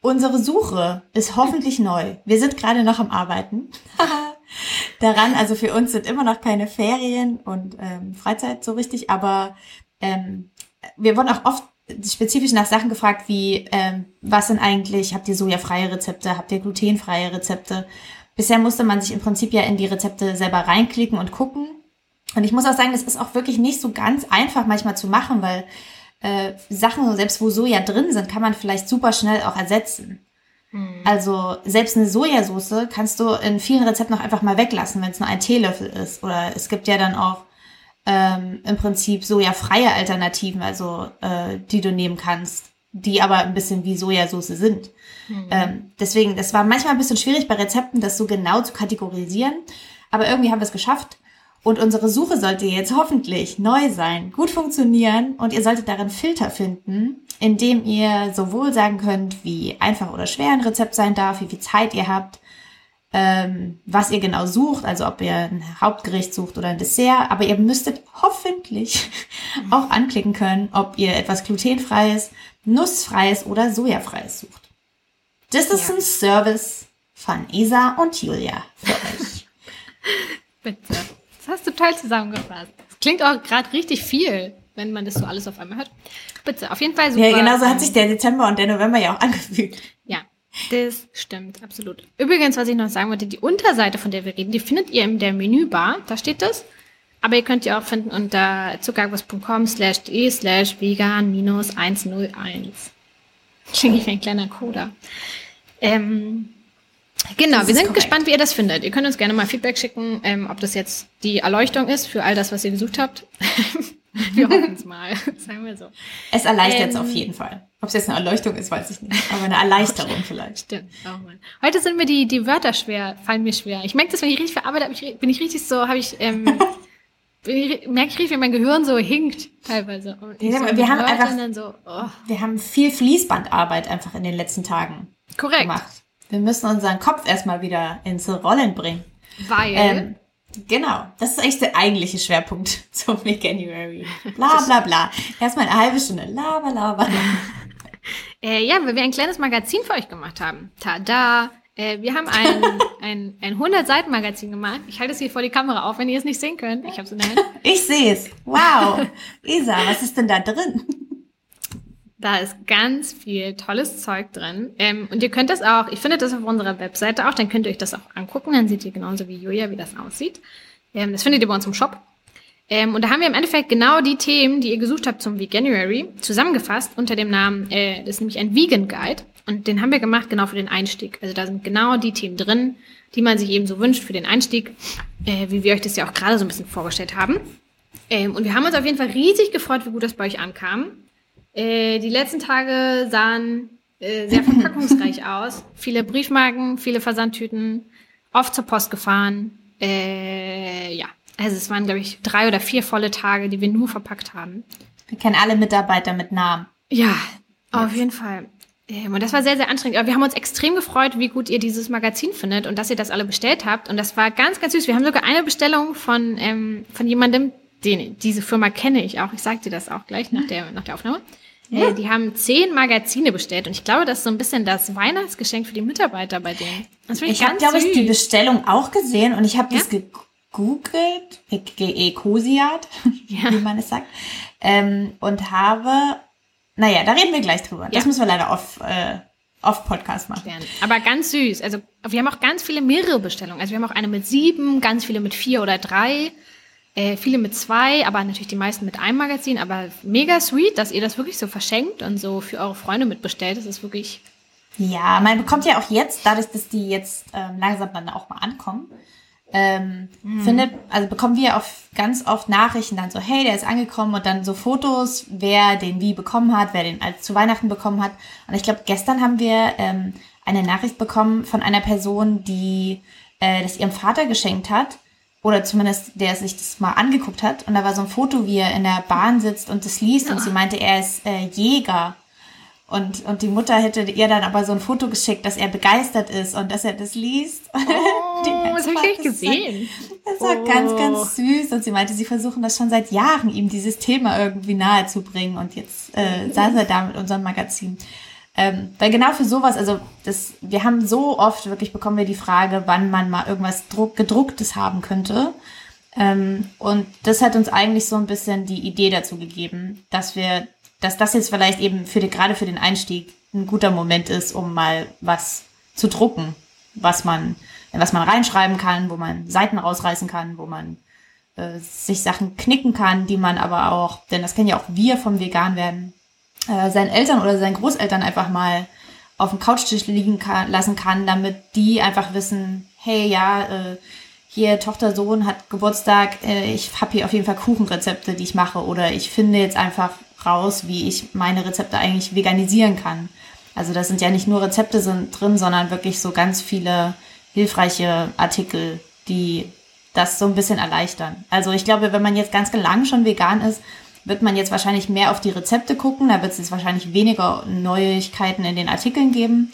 unsere Suche ist hoffentlich neu. Wir sind gerade noch am Arbeiten daran. Also für uns sind immer noch keine Ferien und ähm, Freizeit so richtig, aber ähm, wir wurden auch oft spezifisch nach Sachen gefragt, wie ähm, was sind eigentlich, habt ihr sojafreie Rezepte, habt ihr glutenfreie Rezepte? Bisher musste man sich im Prinzip ja in die Rezepte selber reinklicken und gucken. Und ich muss auch sagen, das ist auch wirklich nicht so ganz einfach manchmal zu machen, weil äh, Sachen, selbst wo Soja drin sind, kann man vielleicht super schnell auch ersetzen. Mhm. Also selbst eine Sojasauce kannst du in vielen Rezepten auch einfach mal weglassen, wenn es nur ein Teelöffel ist. Oder es gibt ja dann auch ähm, im Prinzip sojafreie Alternativen, also äh, die du nehmen kannst, die aber ein bisschen wie Sojasauce sind. Mhm. Ähm, deswegen, das war manchmal ein bisschen schwierig bei Rezepten, das so genau zu kategorisieren. Aber irgendwie haben wir es geschafft. Und unsere Suche sollte jetzt hoffentlich neu sein, gut funktionieren und ihr solltet darin Filter finden, indem ihr sowohl sagen könnt, wie einfach oder schwer ein Rezept sein darf, wie viel Zeit ihr habt, ähm, was ihr genau sucht, also ob ihr ein Hauptgericht sucht oder ein Dessert, aber ihr müsstet hoffentlich auch anklicken können, ob ihr etwas glutenfreies, nussfreies oder sojafreies sucht. Das ist ja. ein Service von Isa und Julia für euch. Bitte. Hast du toll zusammengefasst. Das klingt auch gerade richtig viel, wenn man das so alles auf einmal hört. Bitte, auf jeden Fall super. Ja, genau so hat sich der Dezember und der November ja auch angefühlt. Ja, das stimmt, absolut. Übrigens, was ich noch sagen wollte, die Unterseite, von der wir reden, die findet ihr in der Menübar, da steht das. Aber ihr könnt ihr auch finden unter zuckerguss.com slash de slash vegan minus 101. Klingt wie ein kleiner Coder. Ähm, genau, wir sind korrekt. gespannt, wie ihr das findet. Ihr könnt uns gerne mal Feedback schicken, ähm, ob das jetzt die Erleuchtung ist für all das, was ihr gesucht habt. Wir hoffen es mal, sagen wir so. Es erleichtert es ähm, auf jeden Fall. Ob es jetzt eine Erleuchtung ist, weiß ich nicht. Aber eine Erleichterung okay. vielleicht. Stimmt. Oh Mann. Heute sind mir die, die Wörter schwer, fallen mir schwer. Ich merke das, wenn ich richtig verarbeite, bin ich richtig so, habe ich, ähm, ich, merke ich richtig, wie mein Gehirn so hinkt teilweise. Ja, so wir haben einfach, so, oh. wir haben viel Fließbandarbeit einfach in den letzten Tagen Korrekt. gemacht. Wir müssen unseren Kopf erstmal wieder ins Rollen bringen. Weil ähm, Genau, das ist echt der eigentliche Schwerpunkt zum January. Bla bla bla. Erstmal eine halbe Stunde laber, laber. äh, ja, weil wir ein kleines Magazin für euch gemacht haben. Tada! Äh, wir haben ein, ein, ein 100-Seiten-Magazin gemacht. Ich halte es hier vor die Kamera auf, wenn ihr es nicht sehen könnt. Ich habe es in der Hand. Ich sehe es. Wow. Isa, was ist denn da drin? Da ist ganz viel tolles Zeug drin. Ähm, und ihr könnt das auch, ich finde das auf unserer Webseite auch, dann könnt ihr euch das auch angucken. Dann seht ihr genauso wie Julia, wie das aussieht. Ähm, das findet ihr bei uns im Shop. Ähm, und da haben wir im Endeffekt genau die Themen, die ihr gesucht habt zum Veganuary, zusammengefasst unter dem Namen, äh, das ist nämlich ein Vegan Guide. Und den haben wir gemacht genau für den Einstieg. Also da sind genau die Themen drin, die man sich eben so wünscht für den Einstieg, äh, wie wir euch das ja auch gerade so ein bisschen vorgestellt haben. Ähm, und wir haben uns auf jeden Fall riesig gefreut, wie gut das bei euch ankam. Äh, die letzten Tage sahen äh, sehr verpackungsreich aus. Viele Briefmarken, viele Versandtüten, oft zur Post gefahren. Äh, ja, Also es waren, glaube ich, drei oder vier volle Tage, die wir nur verpackt haben. Wir kennen alle Mitarbeiter mit Namen. Ja, auf jeden Fall. Ähm, und das war sehr, sehr anstrengend. Aber wir haben uns extrem gefreut, wie gut ihr dieses Magazin findet und dass ihr das alle bestellt habt. Und das war ganz, ganz süß. Wir haben sogar eine Bestellung von, ähm, von jemandem, den, diese Firma kenne ich auch. Ich sag dir das auch gleich nach der, nach der Aufnahme. Äh, ja. die haben zehn Magazine bestellt und ich glaube, das ist so ein bisschen das Weihnachtsgeschenk für die Mitarbeiter bei denen. Das ich ich habe, glaube ich, die Bestellung auch gesehen und ich habe ja? das gegoogelt, Ecosiat, ja. wie man es sagt, ähm, und habe naja, da reden wir gleich drüber. Das müssen wir leider off, äh, off Podcast machen. Aber ganz süß. Also wir haben auch ganz viele mehrere Bestellungen. Also wir haben auch eine mit sieben, ganz viele mit vier oder drei, äh, viele mit zwei, aber natürlich die meisten mit einem Magazin. Aber mega sweet, dass ihr das wirklich so verschenkt und so für eure Freunde mitbestellt. Das ist wirklich. Ja, man bekommt ja auch jetzt, dadurch, dass die jetzt ähm, langsam dann auch mal ankommen, ähm, mhm. findet, also bekommen wir auch ganz oft Nachrichten dann so, hey, der ist angekommen und dann so Fotos, wer den wie bekommen hat, wer den als zu Weihnachten bekommen hat. Und ich glaube, gestern haben wir ähm, eine Nachricht bekommen von einer Person, die äh, das ihrem Vater geschenkt hat. Oder zumindest der sich das mal angeguckt hat. Und da war so ein Foto, wie er in der Bahn sitzt und das liest. Ja. Und sie meinte, er ist äh, Jäger. Und, und die Mutter hätte ihr dann aber so ein Foto geschickt, dass er begeistert ist und dass er das liest. Oh, das habe ich nicht gesehen. Das war oh. ganz, ganz süß. Und sie meinte, sie versuchen das schon seit Jahren, ihm dieses Thema irgendwie nahe zu bringen. Und jetzt äh, saß er da mit unserem Magazin. Ähm, weil genau für sowas, also das, wir haben so oft wirklich bekommen wir die Frage, wann man mal irgendwas Druck, gedrucktes haben könnte. Ähm, und das hat uns eigentlich so ein bisschen die Idee dazu gegeben, dass wir dass das jetzt vielleicht eben für die, gerade für den Einstieg ein guter Moment ist, um mal was zu drucken, was man, was man reinschreiben kann, wo man Seiten rausreißen kann, wo man äh, sich Sachen knicken kann, die man aber auch, denn das kennen ja auch wir vom Vegan werden, äh, seinen Eltern oder seinen Großeltern einfach mal auf dem Couchtisch liegen kann, lassen kann, damit die einfach wissen, hey, ja, äh, hier Tochter, Sohn hat Geburtstag, äh, ich habe hier auf jeden Fall Kuchenrezepte, die ich mache oder ich finde jetzt einfach raus, wie ich meine Rezepte eigentlich veganisieren kann. Also da sind ja nicht nur Rezepte sind drin, sondern wirklich so ganz viele hilfreiche Artikel, die das so ein bisschen erleichtern. Also ich glaube, wenn man jetzt ganz lang schon vegan ist, wird man jetzt wahrscheinlich mehr auf die Rezepte gucken. Da wird es jetzt wahrscheinlich weniger Neuigkeiten in den Artikeln geben.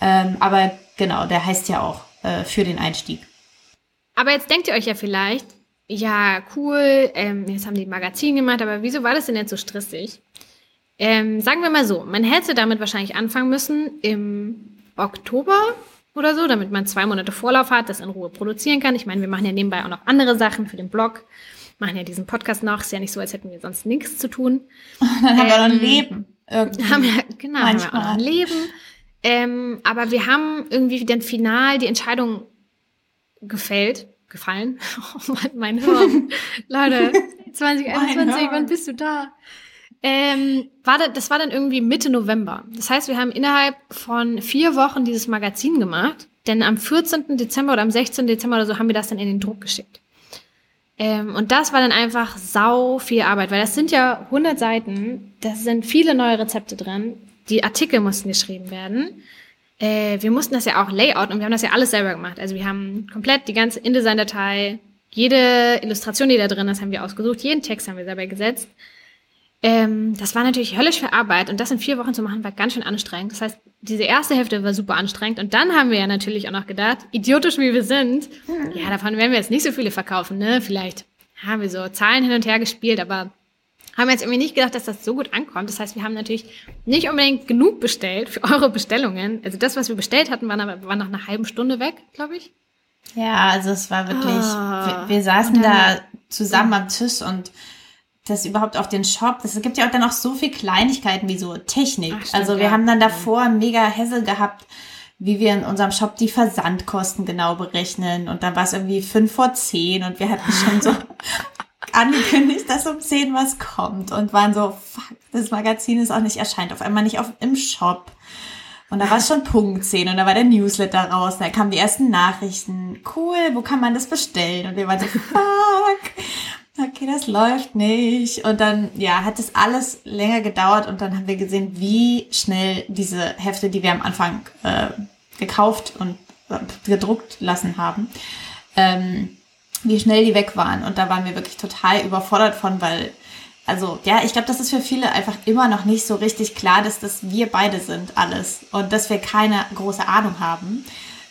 Ähm, aber genau, der heißt ja auch äh, für den Einstieg. Aber jetzt denkt ihr euch ja vielleicht, ja, cool, ähm, jetzt haben die ein Magazin gemacht, aber wieso war das denn jetzt so stressig? Ähm, sagen wir mal so, man hätte damit wahrscheinlich anfangen müssen im Oktober oder so, damit man zwei Monate Vorlauf hat, das in Ruhe produzieren kann. Ich meine, wir machen ja nebenbei auch noch andere Sachen für den Blog, machen ja diesen Podcast noch, ist ja nicht so, als hätten wir sonst nichts zu tun. Dann haben wir noch ein ähm, Leben. Irgendwie. Haben wir, genau, Manchmal. haben wir auch noch ein Leben. Ähm, aber wir haben irgendwie dann final die Entscheidung gefällt, gefallen. Oh, mein, mein Hirn. Leute, 2021, wann bist du da? Ähm, war da, das war dann irgendwie Mitte November. Das heißt, wir haben innerhalb von vier Wochen dieses Magazin gemacht, denn am 14. Dezember oder am 16. Dezember oder so haben wir das dann in den Druck geschickt. Ähm, und das war dann einfach sau viel Arbeit, weil das sind ja 100 Seiten, da sind viele neue Rezepte drin, die Artikel mussten geschrieben werden äh, wir mussten das ja auch layouten und wir haben das ja alles selber gemacht. Also wir haben komplett die ganze InDesign-Datei, jede Illustration, die da drin ist, haben wir ausgesucht, jeden Text haben wir selber gesetzt. Ähm, das war natürlich höllisch für Arbeit und das in vier Wochen zu machen, war ganz schön anstrengend. Das heißt, diese erste Hälfte war super anstrengend und dann haben wir ja natürlich auch noch gedacht, idiotisch wie wir sind, ja, davon werden wir jetzt nicht so viele verkaufen, ne? Vielleicht haben wir so Zahlen hin und her gespielt, aber haben jetzt irgendwie nicht gedacht, dass das so gut ankommt. Das heißt, wir haben natürlich nicht unbedingt genug bestellt für eure Bestellungen. Also das, was wir bestellt hatten, war, nach, war nach einer halben Stunde weg, glaube ich. Ja, also es war wirklich, oh. wir, wir, saßen dann, da zusammen am Tisch und das überhaupt auf den Shop, es gibt ja auch dann auch so viel Kleinigkeiten wie so Technik. Ach, stimmt, also wir ja. haben dann davor mega Hessel gehabt, wie wir in unserem Shop die Versandkosten genau berechnen. Und dann war es irgendwie fünf vor zehn und wir hatten schon so angekündigt, dass um 10 was kommt und waren so, fuck, das Magazin ist auch nicht erscheint, auf einmal nicht auf, im Shop. Und da war es schon Punkt 10 und da war der Newsletter raus, da kamen die ersten Nachrichten. Cool, wo kann man das bestellen? Und wir waren so, fuck, okay, das läuft nicht. Und dann, ja, hat es alles länger gedauert und dann haben wir gesehen, wie schnell diese Hefte, die wir am Anfang äh, gekauft und äh, gedruckt lassen haben, ähm, wie schnell die weg waren. Und da waren wir wirklich total überfordert von, weil, also ja, ich glaube, das ist für viele einfach immer noch nicht so richtig klar, dass das wir beide sind, alles. Und dass wir keine große Ahnung haben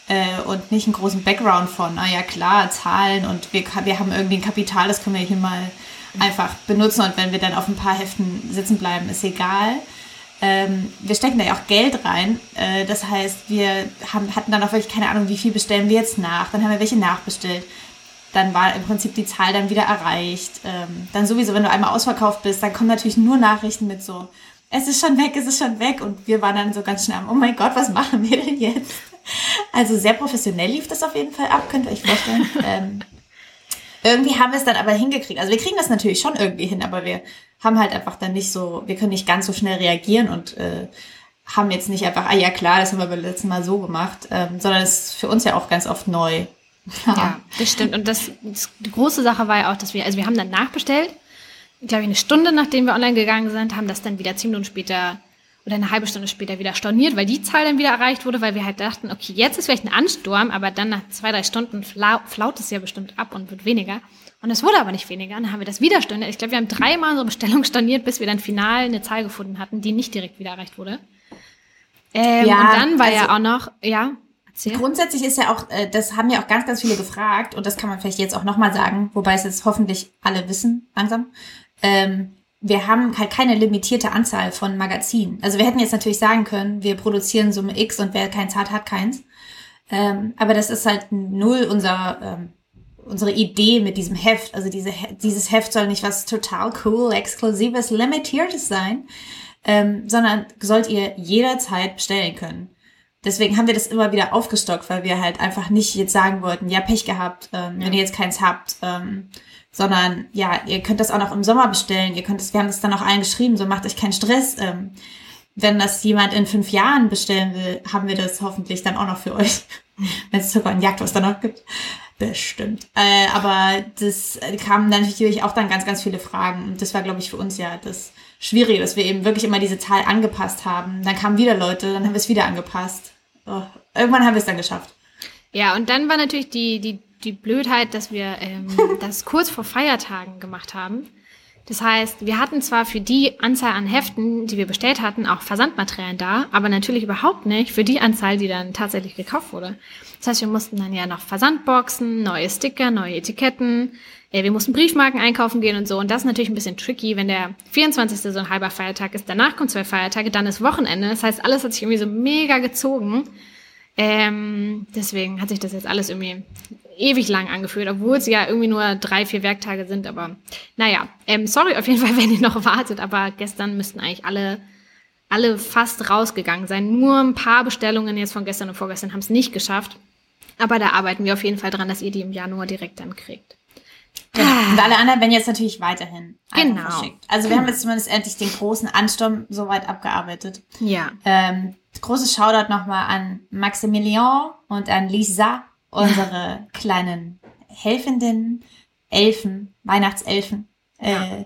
äh, und nicht einen großen Background von, na ja klar, Zahlen und wir, wir haben irgendwie ein Kapital, das können wir hier mal einfach benutzen und wenn wir dann auf ein paar Heften sitzen bleiben, ist egal. Ähm, wir stecken da ja auch Geld rein. Äh, das heißt, wir haben, hatten dann auch wirklich keine Ahnung, wie viel bestellen wir jetzt nach. Dann haben wir welche nachbestellt. Dann war im Prinzip die Zahl dann wieder erreicht. Ähm, dann sowieso, wenn du einmal ausverkauft bist, dann kommen natürlich nur Nachrichten mit so, es ist schon weg, es ist schon weg. Und wir waren dann so ganz schnell am, oh mein Gott, was machen wir denn jetzt? Also sehr professionell lief das auf jeden Fall ab, könnt ihr euch vorstellen. ähm, irgendwie haben wir es dann aber hingekriegt. Also wir kriegen das natürlich schon irgendwie hin, aber wir haben halt einfach dann nicht so, wir können nicht ganz so schnell reagieren und äh, haben jetzt nicht einfach, ah ja klar, das haben wir beim letzten Mal so gemacht, ähm, sondern es ist für uns ja auch ganz oft neu. ja, das stimmt. Und das, das, die große Sache war ja auch, dass wir, also wir haben dann nachbestellt, glaube ich, eine Stunde nachdem wir online gegangen sind, haben das dann wieder zehn Minuten später oder eine halbe Stunde später wieder storniert, weil die Zahl dann wieder erreicht wurde, weil wir halt dachten, okay, jetzt ist vielleicht ein Ansturm, aber dann nach zwei, drei Stunden flau flaut es ja bestimmt ab und wird weniger. Und es wurde aber nicht weniger. Dann haben wir das wieder storniert. Ich glaube, wir haben dreimal unsere Bestellung storniert, bis wir dann final eine Zahl gefunden hatten, die nicht direkt wieder erreicht wurde. Ähm, ja, und dann war also, ja auch noch, ja. Erzähl. Grundsätzlich ist ja auch, äh, das haben ja auch ganz, ganz viele gefragt und das kann man vielleicht jetzt auch nochmal sagen, wobei es jetzt hoffentlich alle wissen, langsam. Ähm, wir haben halt keine limitierte Anzahl von Magazinen. Also wir hätten jetzt natürlich sagen können, wir produzieren Summe X und wer keins hat, hat keins. Ähm, aber das ist halt null unser, ähm, unsere Idee mit diesem Heft. Also diese, dieses Heft soll nicht was total cool, exklusives, limitiertes sein, ähm, sondern sollt ihr jederzeit bestellen können. Deswegen haben wir das immer wieder aufgestockt, weil wir halt einfach nicht jetzt sagen wollten, ja, Pech gehabt, ähm, ja. wenn ihr jetzt keins habt. Ähm, sondern ja, ihr könnt das auch noch im Sommer bestellen. Ihr könnt es, wir haben das dann auch allen geschrieben, so macht euch keinen Stress. Ähm, wenn das jemand in fünf Jahren bestellen will, haben wir das hoffentlich dann auch noch für euch. wenn es sogar ein Jagdwurst dann noch gibt. Bestimmt. Äh, aber das kamen dann natürlich auch dann ganz, ganz viele Fragen. Und das war, glaube ich, für uns ja das Schwierige, dass wir eben wirklich immer diese Zahl angepasst haben. Dann kamen wieder Leute, dann haben wir es wieder angepasst. Oh, irgendwann haben wir es dann geschafft. Ja, und dann war natürlich die, die die Blödheit, dass wir ähm, das kurz vor Feiertagen gemacht haben. Das heißt, wir hatten zwar für die Anzahl an Heften, die wir bestellt hatten, auch Versandmaterialien da, aber natürlich überhaupt nicht für die Anzahl, die dann tatsächlich gekauft wurde. Das heißt, wir mussten dann ja noch Versandboxen, neue Sticker, neue Etiketten, äh, wir mussten Briefmarken einkaufen gehen und so. Und das ist natürlich ein bisschen tricky, wenn der 24. so ein halber Feiertag ist, danach kommen zwei Feiertage, dann ist Wochenende. Das heißt, alles hat sich irgendwie so mega gezogen. Ähm, deswegen hat sich das jetzt alles irgendwie ewig lang angefühlt, obwohl es ja irgendwie nur drei, vier Werktage sind. Aber naja, ähm, sorry auf jeden Fall, wenn ihr noch wartet, aber gestern müssten eigentlich alle, alle fast rausgegangen sein. Nur ein paar Bestellungen jetzt von gestern und vorgestern haben es nicht geschafft. Aber da arbeiten wir auf jeden Fall dran, dass ihr die im Januar direkt dann kriegt. Genau. Und alle anderen werden jetzt natürlich weiterhin genau. verschickt. Also wir haben jetzt zumindest endlich den großen Ansturm soweit abgearbeitet. Ja. Ähm, großes Shoutout nochmal an Maximilian und an Lisa unsere kleinen helfenden Elfen, Weihnachtselfen, äh,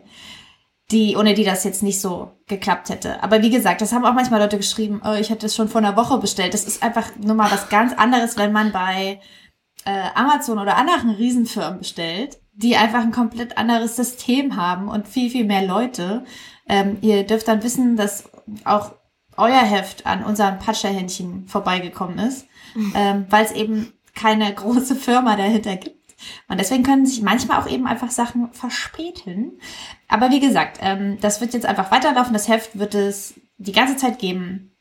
die, ohne die das jetzt nicht so geklappt hätte. Aber wie gesagt, das haben auch manchmal Leute geschrieben, oh, ich hatte das schon vor einer Woche bestellt. Das ist einfach nur mal was ganz anderes, wenn man bei äh, Amazon oder anderen Riesenfirmen bestellt, die einfach ein komplett anderes System haben und viel, viel mehr Leute. Ähm, ihr dürft dann wissen, dass auch euer Heft an unserem Patscherhändchen vorbeigekommen ist, mhm. ähm, weil es eben keine große Firma dahinter gibt. Und deswegen können sich manchmal auch eben einfach Sachen verspäten. Aber wie gesagt, ähm, das wird jetzt einfach weiterlaufen. Das Heft wird es die ganze Zeit geben.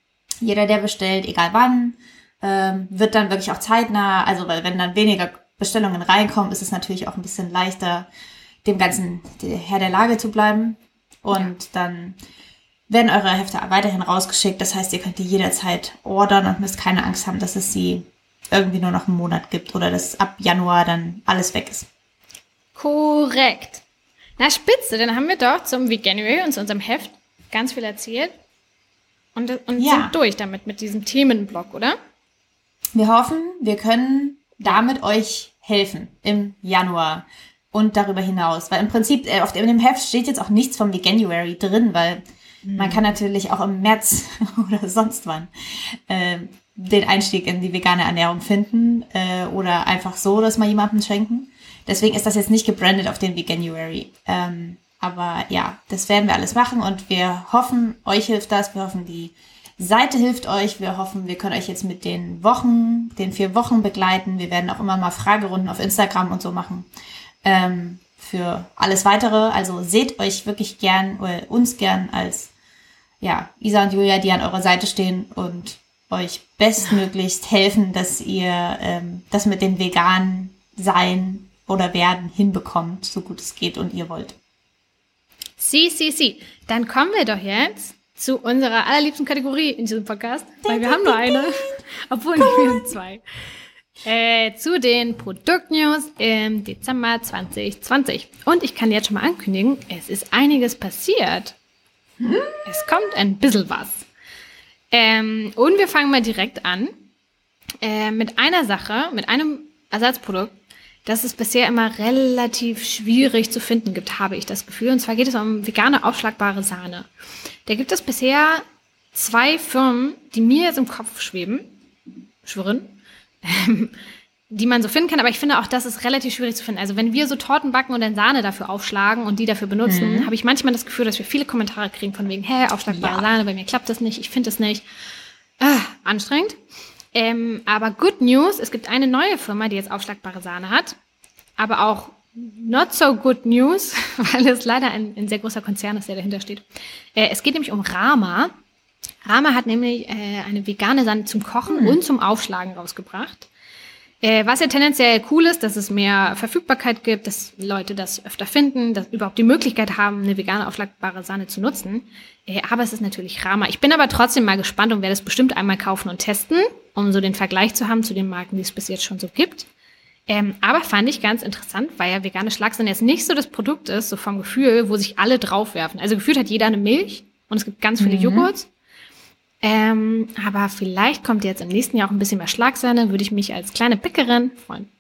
Jeder, der bestellt, egal wann, ähm, wird dann wirklich auch zeitnah, also weil wenn dann weniger Bestellungen reinkommen, ist es natürlich auch ein bisschen leichter, dem Ganzen Herr der Lage zu bleiben. Und dann werden eure Hefte weiterhin rausgeschickt. Das heißt, ihr könnt die jederzeit ordern und müsst keine Angst haben, dass es sie irgendwie nur noch einen Monat gibt oder dass ab Januar dann alles weg ist. Korrekt. Na spitze, dann haben wir doch zum Veganuary und zu unserem Heft ganz viel erzählt und, und ja. sind durch damit mit diesem Themenblock, oder? Wir hoffen, wir können damit euch helfen im Januar und darüber hinaus. Weil im Prinzip äh, auf dem Heft steht jetzt auch nichts vom Veganuary drin, weil mhm. man kann natürlich auch im März oder sonst wann äh, den Einstieg in die vegane Ernährung finden äh, oder einfach so das mal jemandem schenken. Deswegen ist das jetzt nicht gebrandet auf den Veganuary. Ähm, aber ja, das werden wir alles machen und wir hoffen, euch hilft das. Wir hoffen, die Seite hilft euch. Wir hoffen, wir können euch jetzt mit den Wochen, den vier Wochen begleiten. Wir werden auch immer mal Fragerunden auf Instagram und so machen. Ähm, für alles weitere. Also seht euch wirklich gern oder uns gern als ja, Isa und Julia, die an eurer Seite stehen und euch bestmöglichst helfen, dass ihr ähm, das mit dem veganen Sein oder Werden hinbekommt, so gut es geht und ihr wollt. Sie, sie, sie. Dann kommen wir doch jetzt zu unserer allerliebsten Kategorie in diesem Podcast, weil wir haben nur eine, obwohl wir haben zwei. Äh, zu den Produktnews im Dezember 2020. Und ich kann jetzt schon mal ankündigen, es ist einiges passiert. Hm? Es kommt ein bisschen was. Ähm, und wir fangen mal direkt an äh, mit einer Sache, mit einem Ersatzprodukt, das es bisher immer relativ schwierig zu finden gibt, habe ich das Gefühl. Und zwar geht es um vegane aufschlagbare Sahne. Da gibt es bisher zwei Firmen, die mir jetzt im Kopf schweben, schwirren, ähm, die man so finden kann. Aber ich finde auch, das ist relativ schwierig zu finden. Also wenn wir so Torten backen und dann Sahne dafür aufschlagen und die dafür benutzen, mhm. habe ich manchmal das Gefühl, dass wir viele Kommentare kriegen von wegen, hä, aufschlagbare ja. Sahne, bei mir klappt das nicht, ich finde das nicht. Ah, anstrengend. Ähm, aber good news, es gibt eine neue Firma, die jetzt aufschlagbare Sahne hat. Aber auch not so good news, weil es leider ein, ein sehr großer Konzern ist, der dahinter steht. Äh, es geht nämlich um Rama. Rama hat nämlich äh, eine vegane Sahne zum Kochen hm. und zum Aufschlagen rausgebracht. Äh, was ja tendenziell cool ist, dass es mehr Verfügbarkeit gibt, dass Leute das öfter finden, dass überhaupt die Möglichkeit haben, eine vegane aufschlagbare Sahne zu nutzen. Äh, aber es ist natürlich Rama. Ich bin aber trotzdem mal gespannt und werde es bestimmt einmal kaufen und testen, um so den Vergleich zu haben zu den Marken, die es bis jetzt schon so gibt. Ähm, aber fand ich ganz interessant, weil ja vegane Schlagsahne jetzt nicht so das Produkt ist, so vom Gefühl, wo sich alle draufwerfen. Also gefühlt hat jeder eine Milch und es gibt ganz viele mhm. Joghurts. Ähm, aber vielleicht kommt jetzt im nächsten Jahr auch ein bisschen mehr Schlagsahne, würde ich mich als kleine Bäckerin freuen.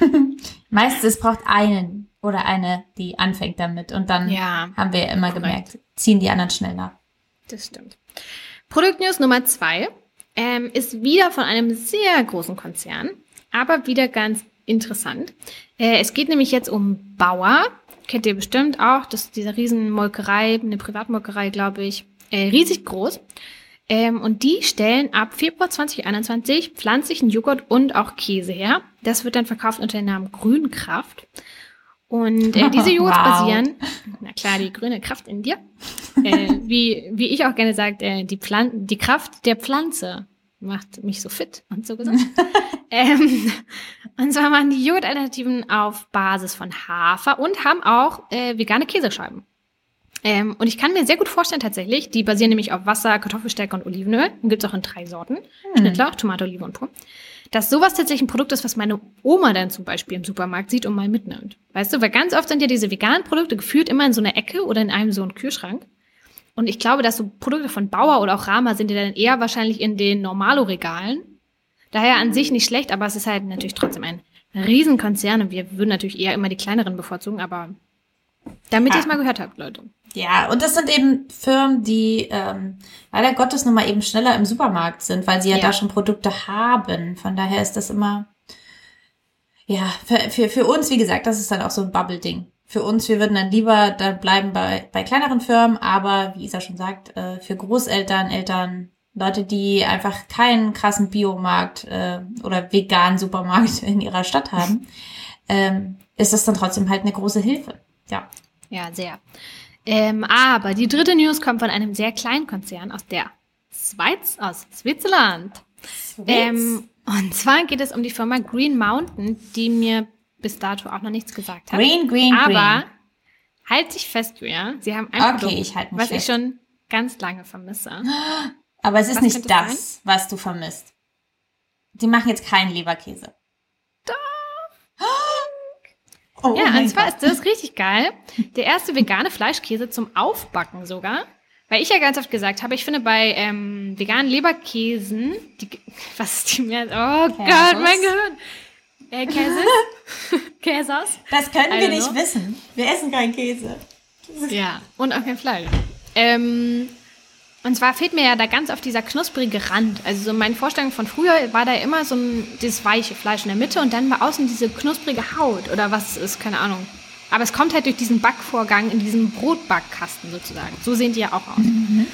Meistens es braucht einen oder eine, die anfängt damit. Und dann ja, haben wir ja immer korrekt. gemerkt, ziehen die anderen schnell nach. Das stimmt. Produktnews Nummer zwei ähm, ist wieder von einem sehr großen Konzern, aber wieder ganz interessant. Äh, es geht nämlich jetzt um Bauer. Kennt ihr bestimmt auch. Das ist diese Riesenmolkerei, eine Privatmolkerei, glaube ich. Äh, riesig groß. Ähm, und die stellen ab Februar 2021 pflanzlichen Joghurt und auch Käse her. Das wird dann verkauft unter dem Namen Grünkraft. Und äh, diese Joghurts wow. basieren, na klar, die grüne Kraft in dir. Äh, wie, wie ich auch gerne sage, äh, die, Pflan die Kraft der Pflanze macht mich so fit und so gesund. ähm, und zwar machen die Joghurt-Alternativen auf Basis von Hafer und haben auch äh, vegane Käsescheiben. Ähm, und ich kann mir sehr gut vorstellen tatsächlich, die basieren nämlich auf Wasser, Kartoffelstärke und Olivenöl. Und gibt's auch in drei Sorten. Hm. Schnittlauch, Tomate, Olive und Pur. Dass sowas tatsächlich ein Produkt ist, was meine Oma dann zum Beispiel im Supermarkt sieht und mal mitnimmt. Weißt du, weil ganz oft sind ja diese veganen Produkte gefühlt immer in so einer Ecke oder in einem so einen Kühlschrank. Und ich glaube, dass so Produkte von Bauer oder auch Rama sind ja dann eher wahrscheinlich in den Normalo-Regalen. Daher an sich nicht schlecht, aber es ist halt natürlich trotzdem ein Riesenkonzern und wir würden natürlich eher immer die kleineren bevorzugen, aber damit ah. ihr es mal gehört habt, Leute. Ja, und das sind eben Firmen, die ähm, leider Gottes nun mal eben schneller im Supermarkt sind, weil sie ja, ja. da schon Produkte haben. Von daher ist das immer, ja, für, für, für uns, wie gesagt, das ist dann auch so ein Bubble-Ding für uns, wir würden dann lieber da bleiben bei, bei kleineren Firmen, aber wie Isa schon sagt, äh, für Großeltern, Eltern, Leute, die einfach keinen krassen Biomarkt äh, oder veganen Supermarkt in ihrer Stadt haben, ähm, ist das dann trotzdem halt eine große Hilfe. Ja. Ja, sehr. Ähm, aber die dritte News kommt von einem sehr kleinen Konzern aus der Schweiz, aus Switzerland. Ähm, und zwar geht es um die Firma Green Mountain, die mir bis dato auch noch nichts gesagt hat. Green, green, Aber green. halt dich fest, Julia. Sie haben ein okay, Produkt, ich halt was fest. ich schon ganz lange vermisse. Aber es ist was nicht das, sein? was du vermisst. Die machen jetzt keinen Leberkäse. Doch. Oh, ja, oh und zwar ist das richtig geil. Der erste vegane Fleischkäse zum Aufbacken sogar. Weil ich ja ganz oft gesagt habe, ich finde bei ähm, veganen Leberkäsen, die, was ist die mehr? Oh Gott, mein Gehirn. Äh, Käse? Käsers? Das können wir nicht know. wissen. Wir essen keinen Käse. Ja, und auch kein Fleisch. Ähm, Und zwar fehlt mir ja da ganz oft dieser knusprige Rand. Also so meine Vorstellung von früher war da immer so ein, dieses weiche Fleisch in der Mitte und dann war außen diese knusprige Haut oder was ist, keine Ahnung. Aber es kommt halt durch diesen Backvorgang in diesem Brotbackkasten sozusagen. So sehen die ja auch aus. Mhm.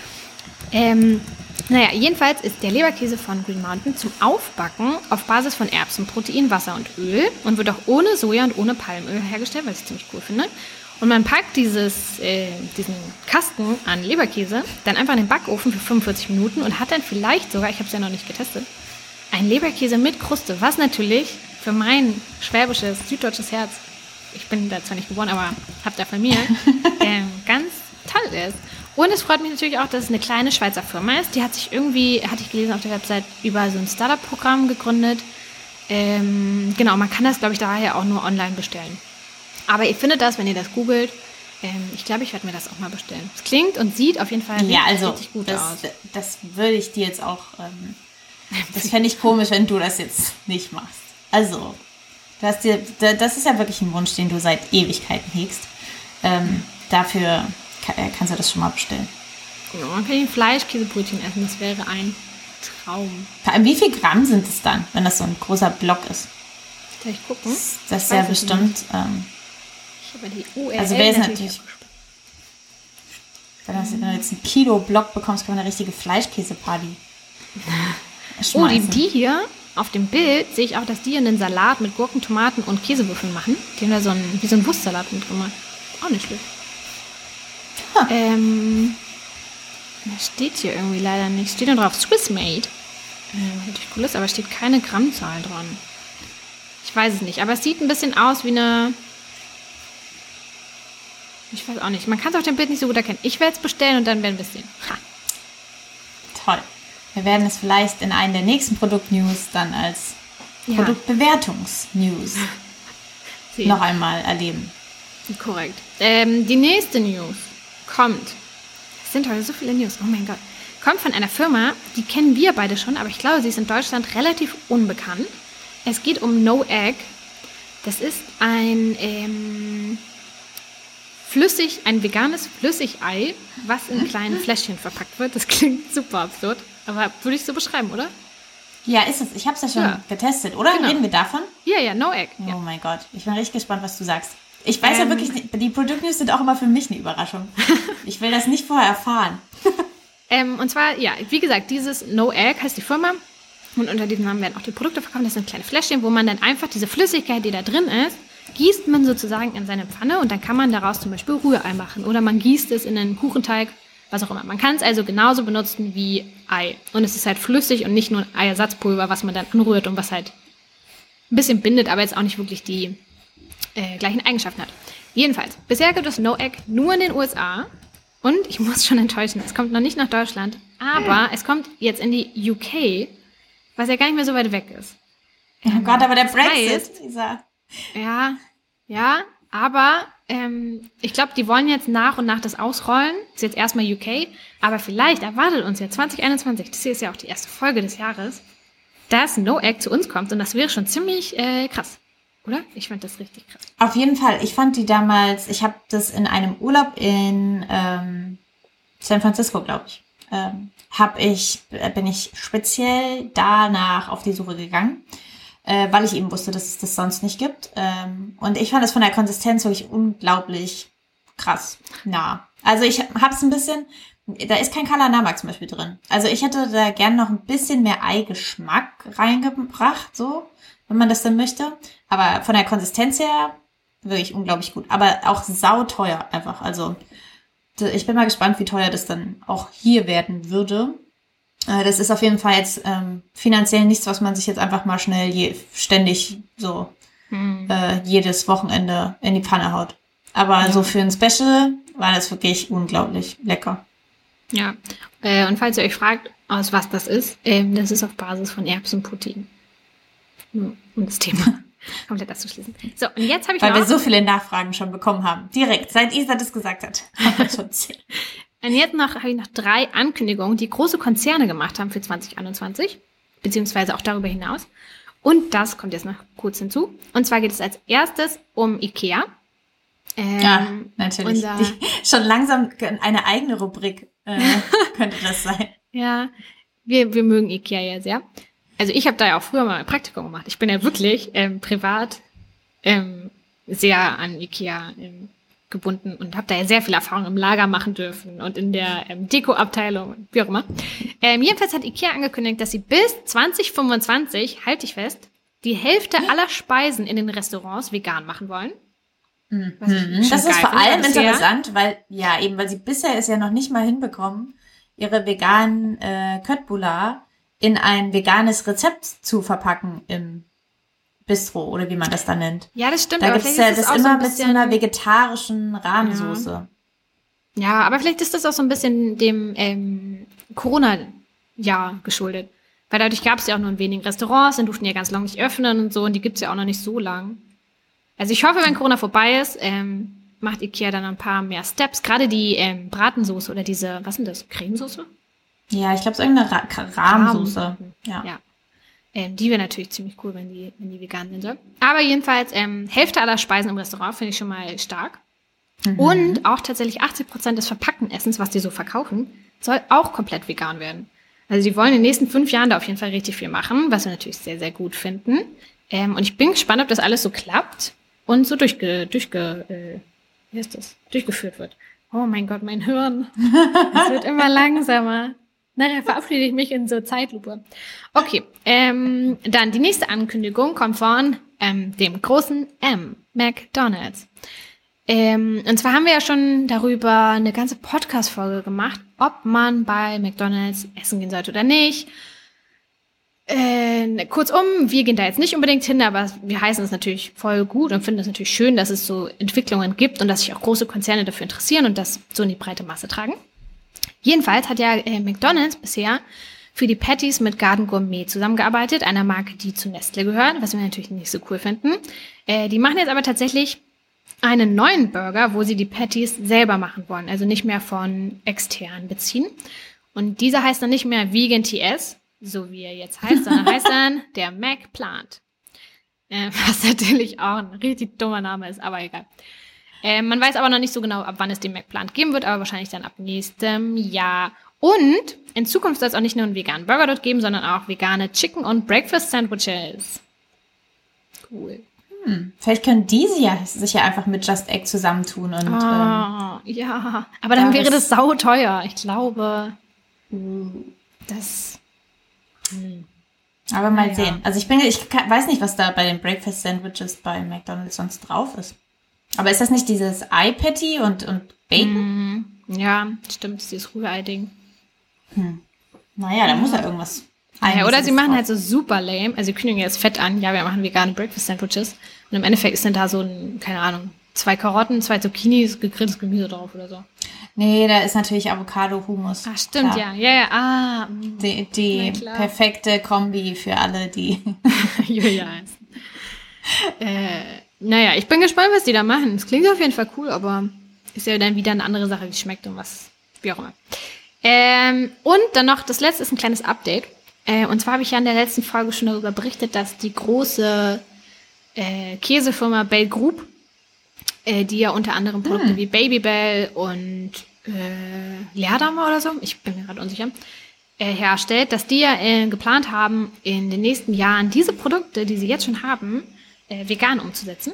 Ähm, naja, jedenfalls ist der Leberkäse von Green Mountain zum Aufbacken auf Basis von Erbsen, Protein, Wasser und Öl und wird auch ohne Soja und ohne Palmöl hergestellt, was ich ziemlich cool finde. Und man packt dieses, äh, diesen Kasten an Leberkäse dann einfach in den Backofen für 45 Minuten und hat dann vielleicht sogar, ich habe es ja noch nicht getestet, ein Leberkäse mit Kruste, was natürlich für mein schwäbisches, süddeutsches Herz, ich bin da zwar nicht geboren, aber habe da Familie, äh, ganz toll ist. Und es freut mich natürlich auch, dass es eine kleine Schweizer Firma ist. Die hat sich irgendwie, hatte ich gelesen auf der Website, über so ein Startup-Programm gegründet. Ähm, genau, man kann das, glaube ich, daher auch nur online bestellen. Aber ihr findet das, wenn ihr das googelt. Ähm, ich glaube, ich werde mir das auch mal bestellen. Es klingt und sieht auf jeden Fall ja, also, richtig gut das, aus. Das würde ich dir jetzt auch. Ähm, das fände ich komisch, wenn du das jetzt nicht machst. Also, du hast dir, das ist ja wirklich ein Wunsch, den du seit Ewigkeiten hegst. Ähm, dafür äh, kannst du das schon mal bestellen. Ja, man kann Fleischkäsebrötchen essen, das wäre ein Traum. Wie viel Gramm sind es dann, wenn das so ein großer Block ist? Ich gucken? Das, das ist ja bestimmt. Ähm, aber die URL also wäre es natürlich. Wenn, das, wenn du jetzt einen Kilo-Block bekommst, kann man eine richtige Fleischkäseparty. Oh, die, die hier auf dem Bild sehe ich auch, dass die einen Salat mit Gurken, Tomaten und Käsewürfeln machen. Die haben da so einen, wie so einen Wurstsalat mitgemacht. Auch nicht schlecht. Huh. Ähm, das steht hier irgendwie leider nicht. Steht nur drauf Swiss Made. Ähm, natürlich cool ist, aber steht keine Grammzahl dran. Ich weiß es nicht, aber es sieht ein bisschen aus wie eine ich weiß auch nicht. Man kann es auf dem Bild nicht so gut erkennen. Ich werde es bestellen und dann werden wir es sehen. Ha. Toll. Wir werden es vielleicht in einem der nächsten Produktnews dann als ja. Produktbewertungs-News noch einmal erleben. Korrekt. Ähm, die nächste News kommt. Es sind heute so viele News. Oh mein Gott. Kommt von einer Firma, die kennen wir beide schon, aber ich glaube, sie ist in Deutschland relativ unbekannt. Es geht um No Egg. Das ist ein ähm, flüssig, ein veganes Flüssigei, was in kleinen Fläschchen verpackt wird. Das klingt super absurd, aber würde ich so beschreiben, oder? Ja, ist es. Ich habe es ja schon ja. getestet, oder? Genau. Reden wir davon? Ja, ja, no egg. Oh mein Gott, ich bin richtig gespannt, was du sagst. Ich weiß ähm, ja wirklich, die Produktnews sind auch immer für mich eine Überraschung. ich will das nicht vorher erfahren. ähm, und zwar, ja, wie gesagt, dieses No Egg heißt die Firma. Und unter diesem Namen werden auch die Produkte verkauft. Das sind kleine Fläschchen, wo man dann einfach diese Flüssigkeit, die da drin ist, gießt man sozusagen in seine Pfanne und dann kann man daraus zum Beispiel Rührei machen oder man gießt es in einen Kuchenteig, was auch immer. Man kann es also genauso benutzen wie Ei. Und es ist halt flüssig und nicht nur Eiersatzpulver, was man dann anrührt und was halt ein bisschen bindet, aber jetzt auch nicht wirklich die äh, gleichen Eigenschaften hat. Jedenfalls, bisher gibt es No Egg nur in den USA. Und ich muss schon enttäuschen, es kommt noch nicht nach Deutschland, aber es kommt jetzt in die UK, was ja gar nicht mehr so weit weg ist. Oh Gott, aber der Brexit, heißt, dieser. Ja, ja, aber ähm, ich glaube, die wollen jetzt nach und nach das ausrollen. Ist jetzt erstmal UK, aber vielleicht erwartet uns ja 2021, das hier ist ja auch die erste Folge des Jahres, dass No Egg zu uns kommt und das wäre schon ziemlich äh, krass. Oder? Ich fand das richtig krass. Auf jeden Fall. Ich fand die damals, ich habe das in einem Urlaub in ähm, San Francisco, glaube ich, ähm, hab ich, bin ich speziell danach auf die Suche gegangen äh, weil ich eben wusste, dass es das sonst nicht gibt. Ähm, und ich fand es von der Konsistenz wirklich unglaublich krass nah. Also ich hab's ein bisschen, da ist kein Kalanamak zum Beispiel drin. Also ich hätte da gern noch ein bisschen mehr Eigeschmack reingebracht, so, wenn man das denn möchte. Aber von der Konsistenz her wirklich unglaublich gut. Aber auch sauteuer einfach. Also ich bin mal gespannt, wie teuer das dann auch hier werden würde. Äh, das ist auf jeden Fall jetzt ähm, finanziell nichts, was man sich jetzt einfach mal schnell je, ständig so hm. äh, jedes Wochenende in die Pfanne haut. Aber ja. so für ein Special war das wirklich unglaublich lecker. Ja, äh, und falls ihr euch fragt, aus was das ist, äh, das ist auf Basis von Erbsenprotein. Um das Thema komplett abzuschließen. So, und jetzt habe ich Weil wir so viele Nachfragen schon bekommen haben. Direkt, seit Isa das gesagt hat. Und jetzt noch, habe ich noch drei Ankündigungen, die große Konzerne gemacht haben für 2021, beziehungsweise auch darüber hinaus. Und das kommt jetzt noch kurz hinzu. Und zwar geht es als erstes um IKEA. Ähm, ja, natürlich. Die, schon langsam eine eigene Rubrik äh, könnte das sein. Ja, wir, wir mögen Ikea ja sehr. Also ich habe da ja auch früher mal ein Praktikum gemacht. Ich bin ja wirklich ähm, privat ähm, sehr an Ikea ähm, gebunden und habe da ja sehr viel Erfahrung im Lager machen dürfen und in der ähm, Deko-Abteilung, wie auch immer. Ähm, jedenfalls hat Ikea angekündigt, dass sie bis 2025, halte ich fest, die Hälfte aller Speisen in den Restaurants vegan machen wollen. Mhm. Das ist vor allem interessant, weil, ja, eben, weil sie bisher es ja noch nicht mal hinbekommen, ihre veganen äh, Köttbullar in ein veganes Rezept zu verpacken im Bistro oder wie man das da nennt. Ja, das stimmt. Da gibt es ja das immer so mit so einer vegetarischen Rahmensoße. Ja. ja. aber vielleicht ist das auch so ein bisschen dem ähm, Corona-Jahr geschuldet. Weil dadurch gab es ja auch nur in wenigen Restaurants, dann durften ja ganz lange nicht öffnen und so und die gibt's ja auch noch nicht so lang. Also ich hoffe, wenn Corona vorbei ist, ähm, macht Ikea dann ein paar mehr Steps. Gerade die ähm, Bratensoße oder diese, was sind das, Cremesoße? Ja, ich glaube, es ist irgendeine Ra Rahmsoße. Ja. ja. Ähm, die wäre natürlich ziemlich cool, wenn die, wenn die vegan sind. So. Aber jedenfalls, ähm, Hälfte aller Speisen im Restaurant finde ich schon mal stark. Mhm. Und auch tatsächlich 80 Prozent des verpackten Essens, was die so verkaufen, soll auch komplett vegan werden. Also die wollen in den nächsten fünf Jahren da auf jeden Fall richtig viel machen, was wir natürlich sehr, sehr gut finden. Ähm, und ich bin gespannt, ob das alles so klappt und so durchge, durchge äh, wie ist das? durchgeführt wird. Oh mein Gott, mein Hirn. Es wird immer langsamer. Nachher verabschiede ich mich in so Zeitlupe. Okay, ähm, dann die nächste Ankündigung kommt von ähm, dem großen M, McDonald's. Ähm, und zwar haben wir ja schon darüber eine ganze Podcast-Folge gemacht, ob man bei McDonald's essen gehen sollte oder nicht. Äh, kurzum, wir gehen da jetzt nicht unbedingt hin, aber wir heißen es natürlich voll gut und finden es natürlich schön, dass es so Entwicklungen gibt und dass sich auch große Konzerne dafür interessieren und das so in die breite Masse tragen. Jedenfalls hat ja äh, McDonald's bisher für die Patties mit Garden Gourmet zusammengearbeitet, einer Marke, die zu Nestle gehört, was wir natürlich nicht so cool finden. Äh, die machen jetzt aber tatsächlich einen neuen Burger, wo sie die Patties selber machen wollen, also nicht mehr von extern beziehen. Und dieser heißt dann nicht mehr Vegan TS, so wie er jetzt heißt, sondern heißt dann der Mac Plant. Äh, was natürlich auch ein richtig dummer Name ist, aber egal. Äh, man weiß aber noch nicht so genau, ab wann es den McPlant geben wird, aber wahrscheinlich dann ab nächstem Jahr. Und in Zukunft soll es auch nicht nur einen veganen Burger dort geben, sondern auch vegane Chicken- und Breakfast-Sandwiches. Cool. Hm, vielleicht können diese ja sich ja einfach mit Just Egg zusammentun und. Oh, ähm, ja, aber dann wäre das sau teuer. Ich glaube, das. Hm. Aber mal ja. sehen. Also ich bin, ich weiß nicht, was da bei den Breakfast Sandwiches bei McDonald's sonst drauf ist. Aber ist das nicht dieses Ei-Patty und, und Bacon? Mm, ja, stimmt, dieses Rührei-Ding. Hm. Naja, da muss ja irgendwas. Ja, oder sie machen drauf. halt so super lame. Also sie kündigen jetzt fett an, ja, wir machen vegane Breakfast-Sandwiches. Und im Endeffekt ist dann da so ein, keine Ahnung, zwei Karotten, zwei Zucchinis, gegrilltes Gemüse drauf oder so. Nee, da ist natürlich Avocado-Humus. Ah, stimmt, klar. ja. Ja, ja, ah. Mm. Die, die perfekte Kombi für alle, die Julia äh, naja, ich bin gespannt, was die da machen. Es klingt auf jeden Fall cool, aber ist ja dann wieder eine andere Sache, wie es schmeckt und was, wie auch immer. Ähm, und dann noch, das letzte ist ein kleines Update. Äh, und zwar habe ich ja in der letzten Folge schon darüber berichtet, dass die große äh, Käsefirma Bell Group, äh, die ja unter anderem Produkte hm. wie Babybell und äh, Leerdammer oder so, ich bin mir gerade unsicher, äh, herstellt, dass die ja äh, geplant haben, in den nächsten Jahren diese Produkte, die sie jetzt schon haben, äh, vegan umzusetzen.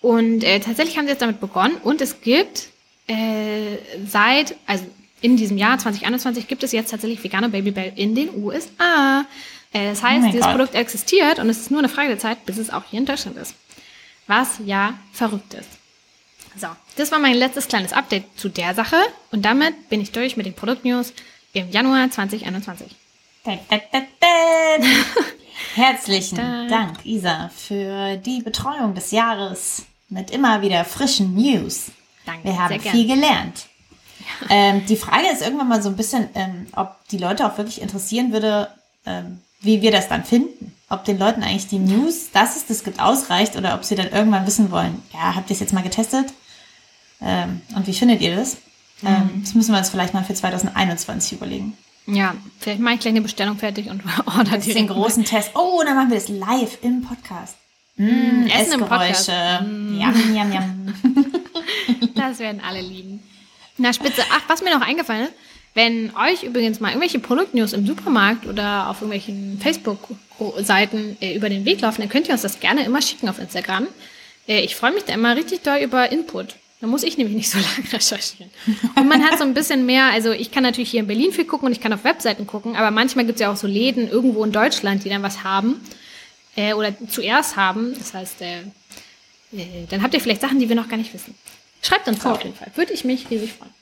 Und äh, tatsächlich haben sie jetzt damit begonnen und es gibt äh, seit, also in diesem Jahr 2021 gibt es jetzt tatsächlich vegane Babybell in den USA. Äh, das heißt, oh dieses God. Produkt existiert und es ist nur eine Frage der Zeit, bis es auch hier in Deutschland ist. Was ja verrückt ist. So, das war mein letztes kleines Update zu der Sache und damit bin ich durch mit den Produktnews im Januar 2021. Herzlichen da. Dank, Isa, für die Betreuung des Jahres mit immer wieder frischen News. Danke. Wir haben viel gelernt. Ja. Ähm, die Frage ist irgendwann mal so ein bisschen, ähm, ob die Leute auch wirklich interessieren würde, ähm, wie wir das dann finden. Ob den Leuten eigentlich die News, dass es das gibt, ausreicht oder ob sie dann irgendwann wissen wollen, ja, habt ihr es jetzt mal getestet? Ähm, und wie findet ihr das? Ähm, mhm. das müssen wir uns vielleicht mal für 2021 überlegen. Ja, vielleicht mache ich gleich eine Bestellung fertig und order direkt. Den großen mal. Test. Oh, dann machen wir das live im Podcast. Mm, Essen im Podcast. Mm. Yum, yum, yum. das werden alle lieben. Na, spitze. Ach, was mir noch eingefallen ist, wenn euch übrigens mal irgendwelche Produktnews im Supermarkt oder auf irgendwelchen Facebook-Seiten äh, über den Weg laufen, dann könnt ihr uns das gerne immer schicken auf Instagram. Äh, ich freue mich da immer richtig doll über Input. Da muss ich nämlich nicht so lange recherchieren. Und man hat so ein bisschen mehr, also ich kann natürlich hier in Berlin viel gucken und ich kann auf Webseiten gucken, aber manchmal gibt es ja auch so Läden irgendwo in Deutschland, die dann was haben äh, oder zuerst haben. Das heißt, äh, äh, dann habt ihr vielleicht Sachen, die wir noch gar nicht wissen. Schreibt uns oh. auf jeden Fall. Würde ich mich riesig freuen.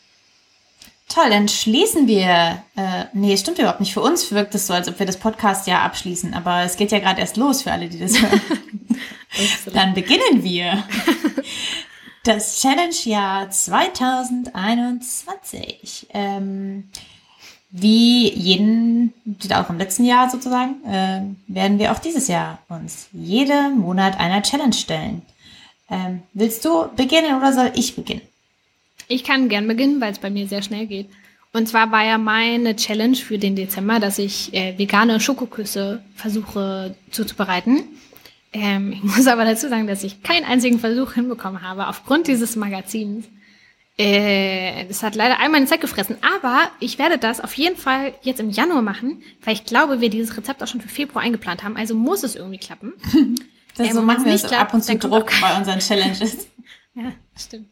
Toll, dann schließen wir. Äh, nee, stimmt überhaupt nicht. Für uns wirkt es so, als ob wir das Podcast ja abschließen. Aber es geht ja gerade erst los für alle, die das hören. dann beginnen wir. Das Challenge-Jahr 2021. Ähm, wie jeden, auch im letzten Jahr sozusagen, äh, werden wir auch dieses Jahr uns jeden Monat einer Challenge stellen. Ähm, willst du beginnen oder soll ich beginnen? Ich kann gern beginnen, weil es bei mir sehr schnell geht. Und zwar war ja meine Challenge für den Dezember, dass ich äh, vegane Schokoküsse versuche zuzubereiten. Ähm, ich muss aber dazu sagen, dass ich keinen einzigen Versuch hinbekommen habe, aufgrund dieses Magazins. Äh, das hat leider all meine Zeit gefressen. Aber ich werde das auf jeden Fall jetzt im Januar machen, weil ich glaube, wir dieses Rezept auch schon für Februar eingeplant haben. Also muss es irgendwie klappen. Das äh, so machen wir nicht so ab und zu Druck bei unseren Challenges. ja, stimmt.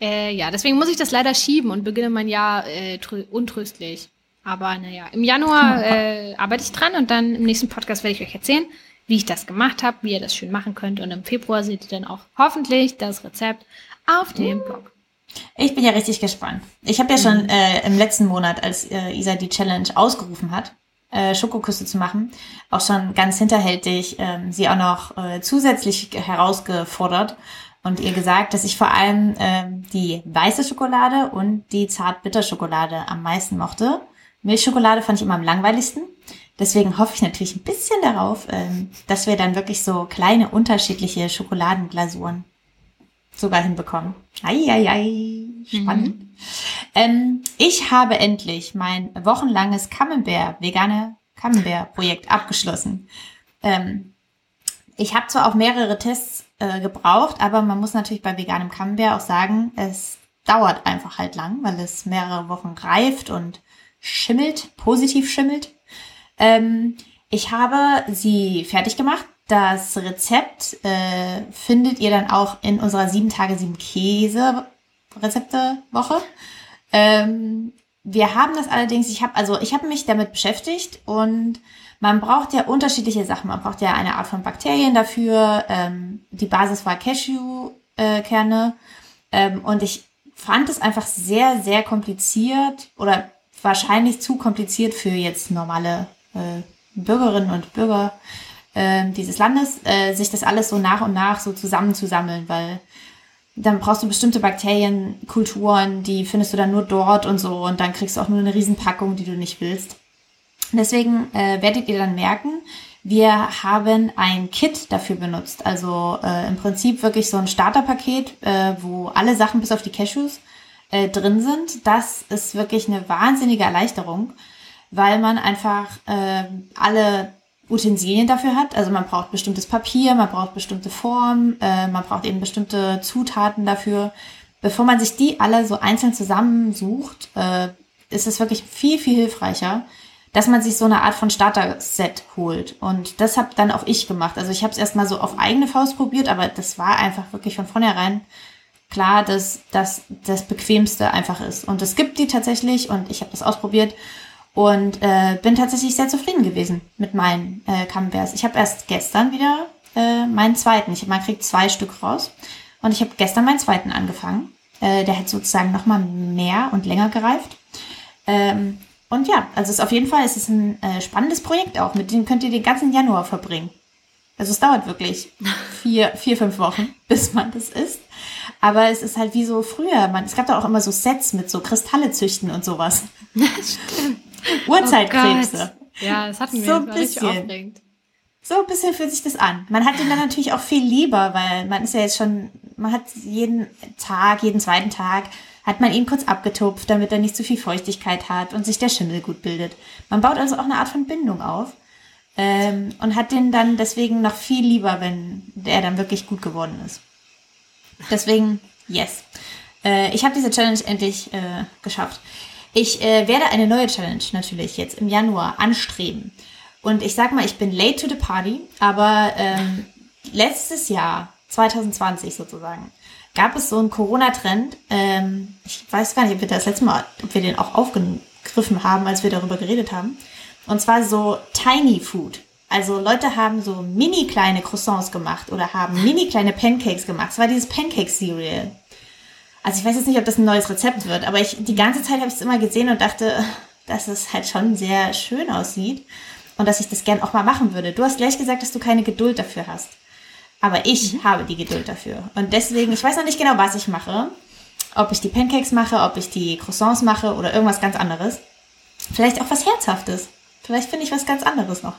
Äh, ja, deswegen muss ich das leider schieben und beginne mein Jahr äh, untröstlich. Aber naja, im Januar äh, arbeite ich dran und dann im nächsten Podcast werde ich euch erzählen, wie ich das gemacht habe, wie ihr das schön machen könnt. Und im Februar seht ihr dann auch hoffentlich das Rezept auf dem Blog. Ich bin ja richtig gespannt. Ich habe ja schon mhm. äh, im letzten Monat, als äh, Isa die Challenge ausgerufen hat, äh, Schokoküsse zu machen, auch schon ganz hinterhältig ähm, sie auch noch äh, zusätzlich herausgefordert und ihr gesagt, dass ich vor allem ähm, die weiße Schokolade und die Zart-Bitter-Schokolade am meisten mochte. Milchschokolade fand ich immer am langweiligsten. Deswegen hoffe ich natürlich ein bisschen darauf, ähm, dass wir dann wirklich so kleine unterschiedliche Schokoladenglasuren sogar hinbekommen. Eieiei, spannend. Mhm. Ähm, ich habe endlich mein wochenlanges Camembert, vegane Camembert-Projekt abgeschlossen. Ähm, ich habe zwar auch mehrere Tests äh, gebraucht, aber man muss natürlich bei veganem Camembert auch sagen, es dauert einfach halt lang, weil es mehrere Wochen reift und schimmelt, positiv schimmelt. Ähm, ich habe sie fertig gemacht. Das Rezept äh, findet ihr dann auch in unserer 7 Tage 7 Käse Rezepte Woche. Ähm, wir haben das allerdings, ich habe also ich habe mich damit beschäftigt und man braucht ja unterschiedliche Sachen. Man braucht ja eine Art von Bakterien dafür. Ähm, die Basis war Cashewkerne. Äh, ähm, und ich fand es einfach sehr, sehr kompliziert oder wahrscheinlich zu kompliziert für jetzt normale äh, Bürgerinnen und Bürger äh, dieses Landes, äh, sich das alles so nach und nach so zusammenzusammeln, weil dann brauchst du bestimmte Bakterienkulturen, die findest du dann nur dort und so und dann kriegst du auch nur eine Riesenpackung, die du nicht willst. Deswegen äh, werdet ihr dann merken, wir haben ein Kit dafür benutzt. Also äh, im Prinzip wirklich so ein Starterpaket, äh, wo alle Sachen bis auf die Cashews äh, drin sind. Das ist wirklich eine wahnsinnige Erleichterung, weil man einfach äh, alle Utensilien dafür hat. Also man braucht bestimmtes Papier, man braucht bestimmte Formen, äh, man braucht eben bestimmte Zutaten dafür. Bevor man sich die alle so einzeln zusammensucht, äh, ist es wirklich viel, viel hilfreicher, dass man sich so eine Art von Starter-Set holt. Und das habe dann auch ich gemacht. Also ich habe es erstmal so auf eigene Faust probiert, aber das war einfach wirklich von vornherein klar, dass das das bequemste einfach ist. Und es gibt die tatsächlich und ich habe das ausprobiert und äh, bin tatsächlich sehr zufrieden gewesen mit meinen äh, Camemberts. Ich habe erst gestern wieder äh, meinen zweiten. Ich, man kriegt zwei Stück raus und ich habe gestern meinen zweiten angefangen. Äh, der hat sozusagen noch mal mehr und länger gereift. Ähm, und ja, also es ist auf jeden Fall, es ist ein äh, spannendes Projekt auch. Mit dem könnt ihr den ganzen Januar verbringen. Also es dauert wirklich vier, vier, fünf Wochen, bis man das isst. Aber es ist halt wie so früher. Man, es gab da auch immer so Sets mit so Kristalle züchten und sowas. Stimmt. Urzeitkrebse. Oh ja, das hatten wir. So ein bisschen. So ein bisschen fühlt sich das an. Man hat den dann natürlich auch viel lieber, weil man ist ja jetzt schon, man hat jeden Tag, jeden zweiten Tag hat man ihn kurz abgetupft, damit er nicht zu viel Feuchtigkeit hat und sich der Schimmel gut bildet. Man baut also auch eine Art von Bindung auf ähm, und hat den dann deswegen noch viel lieber, wenn der dann wirklich gut geworden ist. Deswegen, yes. Äh, ich habe diese Challenge endlich äh, geschafft. Ich äh, werde eine neue Challenge natürlich jetzt im Januar anstreben. Und ich sag mal, ich bin late to the party, aber ähm, letztes Jahr, 2020 sozusagen, gab es so einen Corona-Trend. Ähm, ich weiß gar nicht, ob wir das letzte Mal, ob wir den auch aufgegriffen haben, als wir darüber geredet haben. Und zwar so Tiny Food. Also Leute haben so mini kleine Croissants gemacht oder haben mini kleine Pancakes gemacht. Es war dieses Pancake Cereal. Also ich weiß jetzt nicht, ob das ein neues Rezept wird, aber ich die ganze Zeit habe ich es immer gesehen und dachte, dass es halt schon sehr schön aussieht und dass ich das gern auch mal machen würde. Du hast gleich gesagt, dass du keine Geduld dafür hast. Aber ich mhm. habe die Geduld dafür. Und deswegen, ich weiß noch nicht genau, was ich mache. Ob ich die Pancakes mache, ob ich die Croissants mache oder irgendwas ganz anderes. Vielleicht auch was Herzhaftes. Vielleicht finde ich was ganz anderes noch.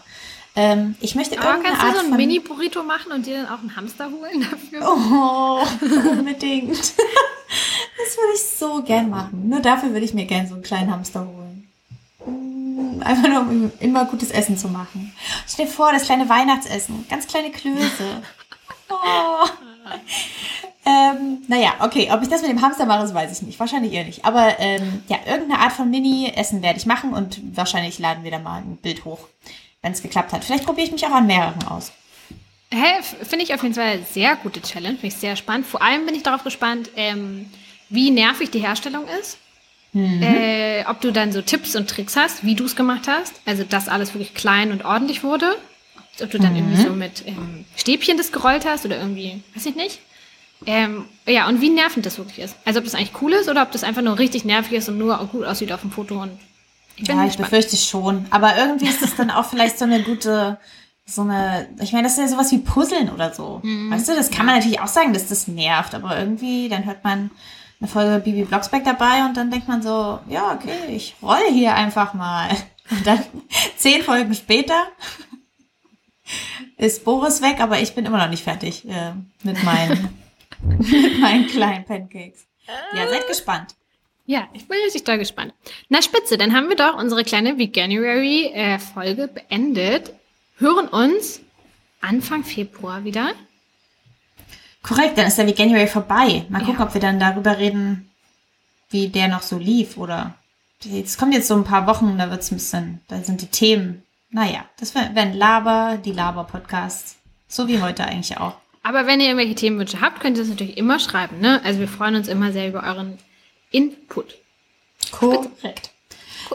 Ähm, ich möchte Aber kannst du so ein Mini-Burrito machen und dir dann auch einen Hamster holen dafür? Oh, unbedingt. das würde ich so gern machen. Nur dafür würde ich mir gern so einen kleinen Hamster holen. Mm, einfach nur, um immer gutes Essen zu machen. Stell dir vor, das kleine Weihnachtsessen. Ganz kleine Klöße. Oh. ähm, naja, okay, ob ich das mit dem Hamster mache, das weiß ich nicht. Wahrscheinlich eher nicht. Aber ähm, ja, irgendeine Art von Mini-Essen werde ich machen und wahrscheinlich laden wir da mal ein Bild hoch wenn es geklappt hat. Vielleicht probiere ich mich auch an mehreren aus. Hey, finde ich auf jeden Fall eine sehr gute Challenge, finde ich sehr spannend. Vor allem bin ich darauf gespannt, ähm, wie nervig die Herstellung ist. Mhm. Äh, ob du dann so Tipps und Tricks hast, wie du es gemacht hast. Also, dass alles wirklich klein und ordentlich wurde. Ob du dann mhm. irgendwie so mit ähm, Stäbchen das gerollt hast oder irgendwie, weiß ich nicht. Ähm, ja, und wie nervend das wirklich ist. Also, ob das eigentlich cool ist oder ob das einfach nur richtig nervig ist und nur gut aussieht auf dem Foto und ich ja, ich befürchte schon. Aber irgendwie ist es dann auch vielleicht so eine gute, so eine, ich meine, das ist ja sowas wie Puzzeln oder so. Mhm. Weißt du, das kann man natürlich auch sagen, dass das nervt, aber irgendwie, dann hört man eine Folge Bibi Blocksberg dabei und dann denkt man so, ja, okay, ich rolle hier einfach mal. Und dann zehn Folgen später ist Boris weg, aber ich bin immer noch nicht fertig äh, mit, meinen, mit meinen kleinen Pancakes. Ja, seid gespannt. Ja, ich bin richtig doll gespannt. Na spitze, dann haben wir doch unsere kleine Veganuary-Folge äh, beendet. Hören uns Anfang Februar wieder. Korrekt, dann ist der Veganuary vorbei. Mal gucken, ja. ob wir dann darüber reden, wie der noch so lief oder. Es kommt jetzt so ein paar Wochen, da wird's ein bisschen, da sind die Themen. Naja, das werden Laber, die Laber-Podcasts. So wie heute eigentlich auch. Aber wenn ihr irgendwelche Themenwünsche habt, könnt ihr das natürlich immer schreiben, ne? Also wir freuen uns immer sehr über euren Input. Korrekt.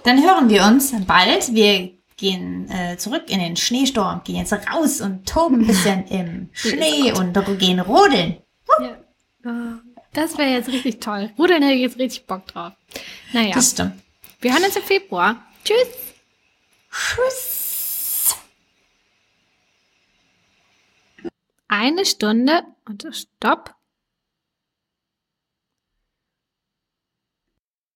Dann hören wir uns bald. Wir gehen äh, zurück in den Schneesturm, gehen jetzt raus und toben ein bisschen im Schnee und gehen rodeln. Ja. Oh, das wäre jetzt richtig toll. Rodeln hätte ich jetzt richtig Bock drauf. Naja. Das stimmt. Wir hören uns im Februar. Tschüss. Tschüss. Eine Stunde und Stopp.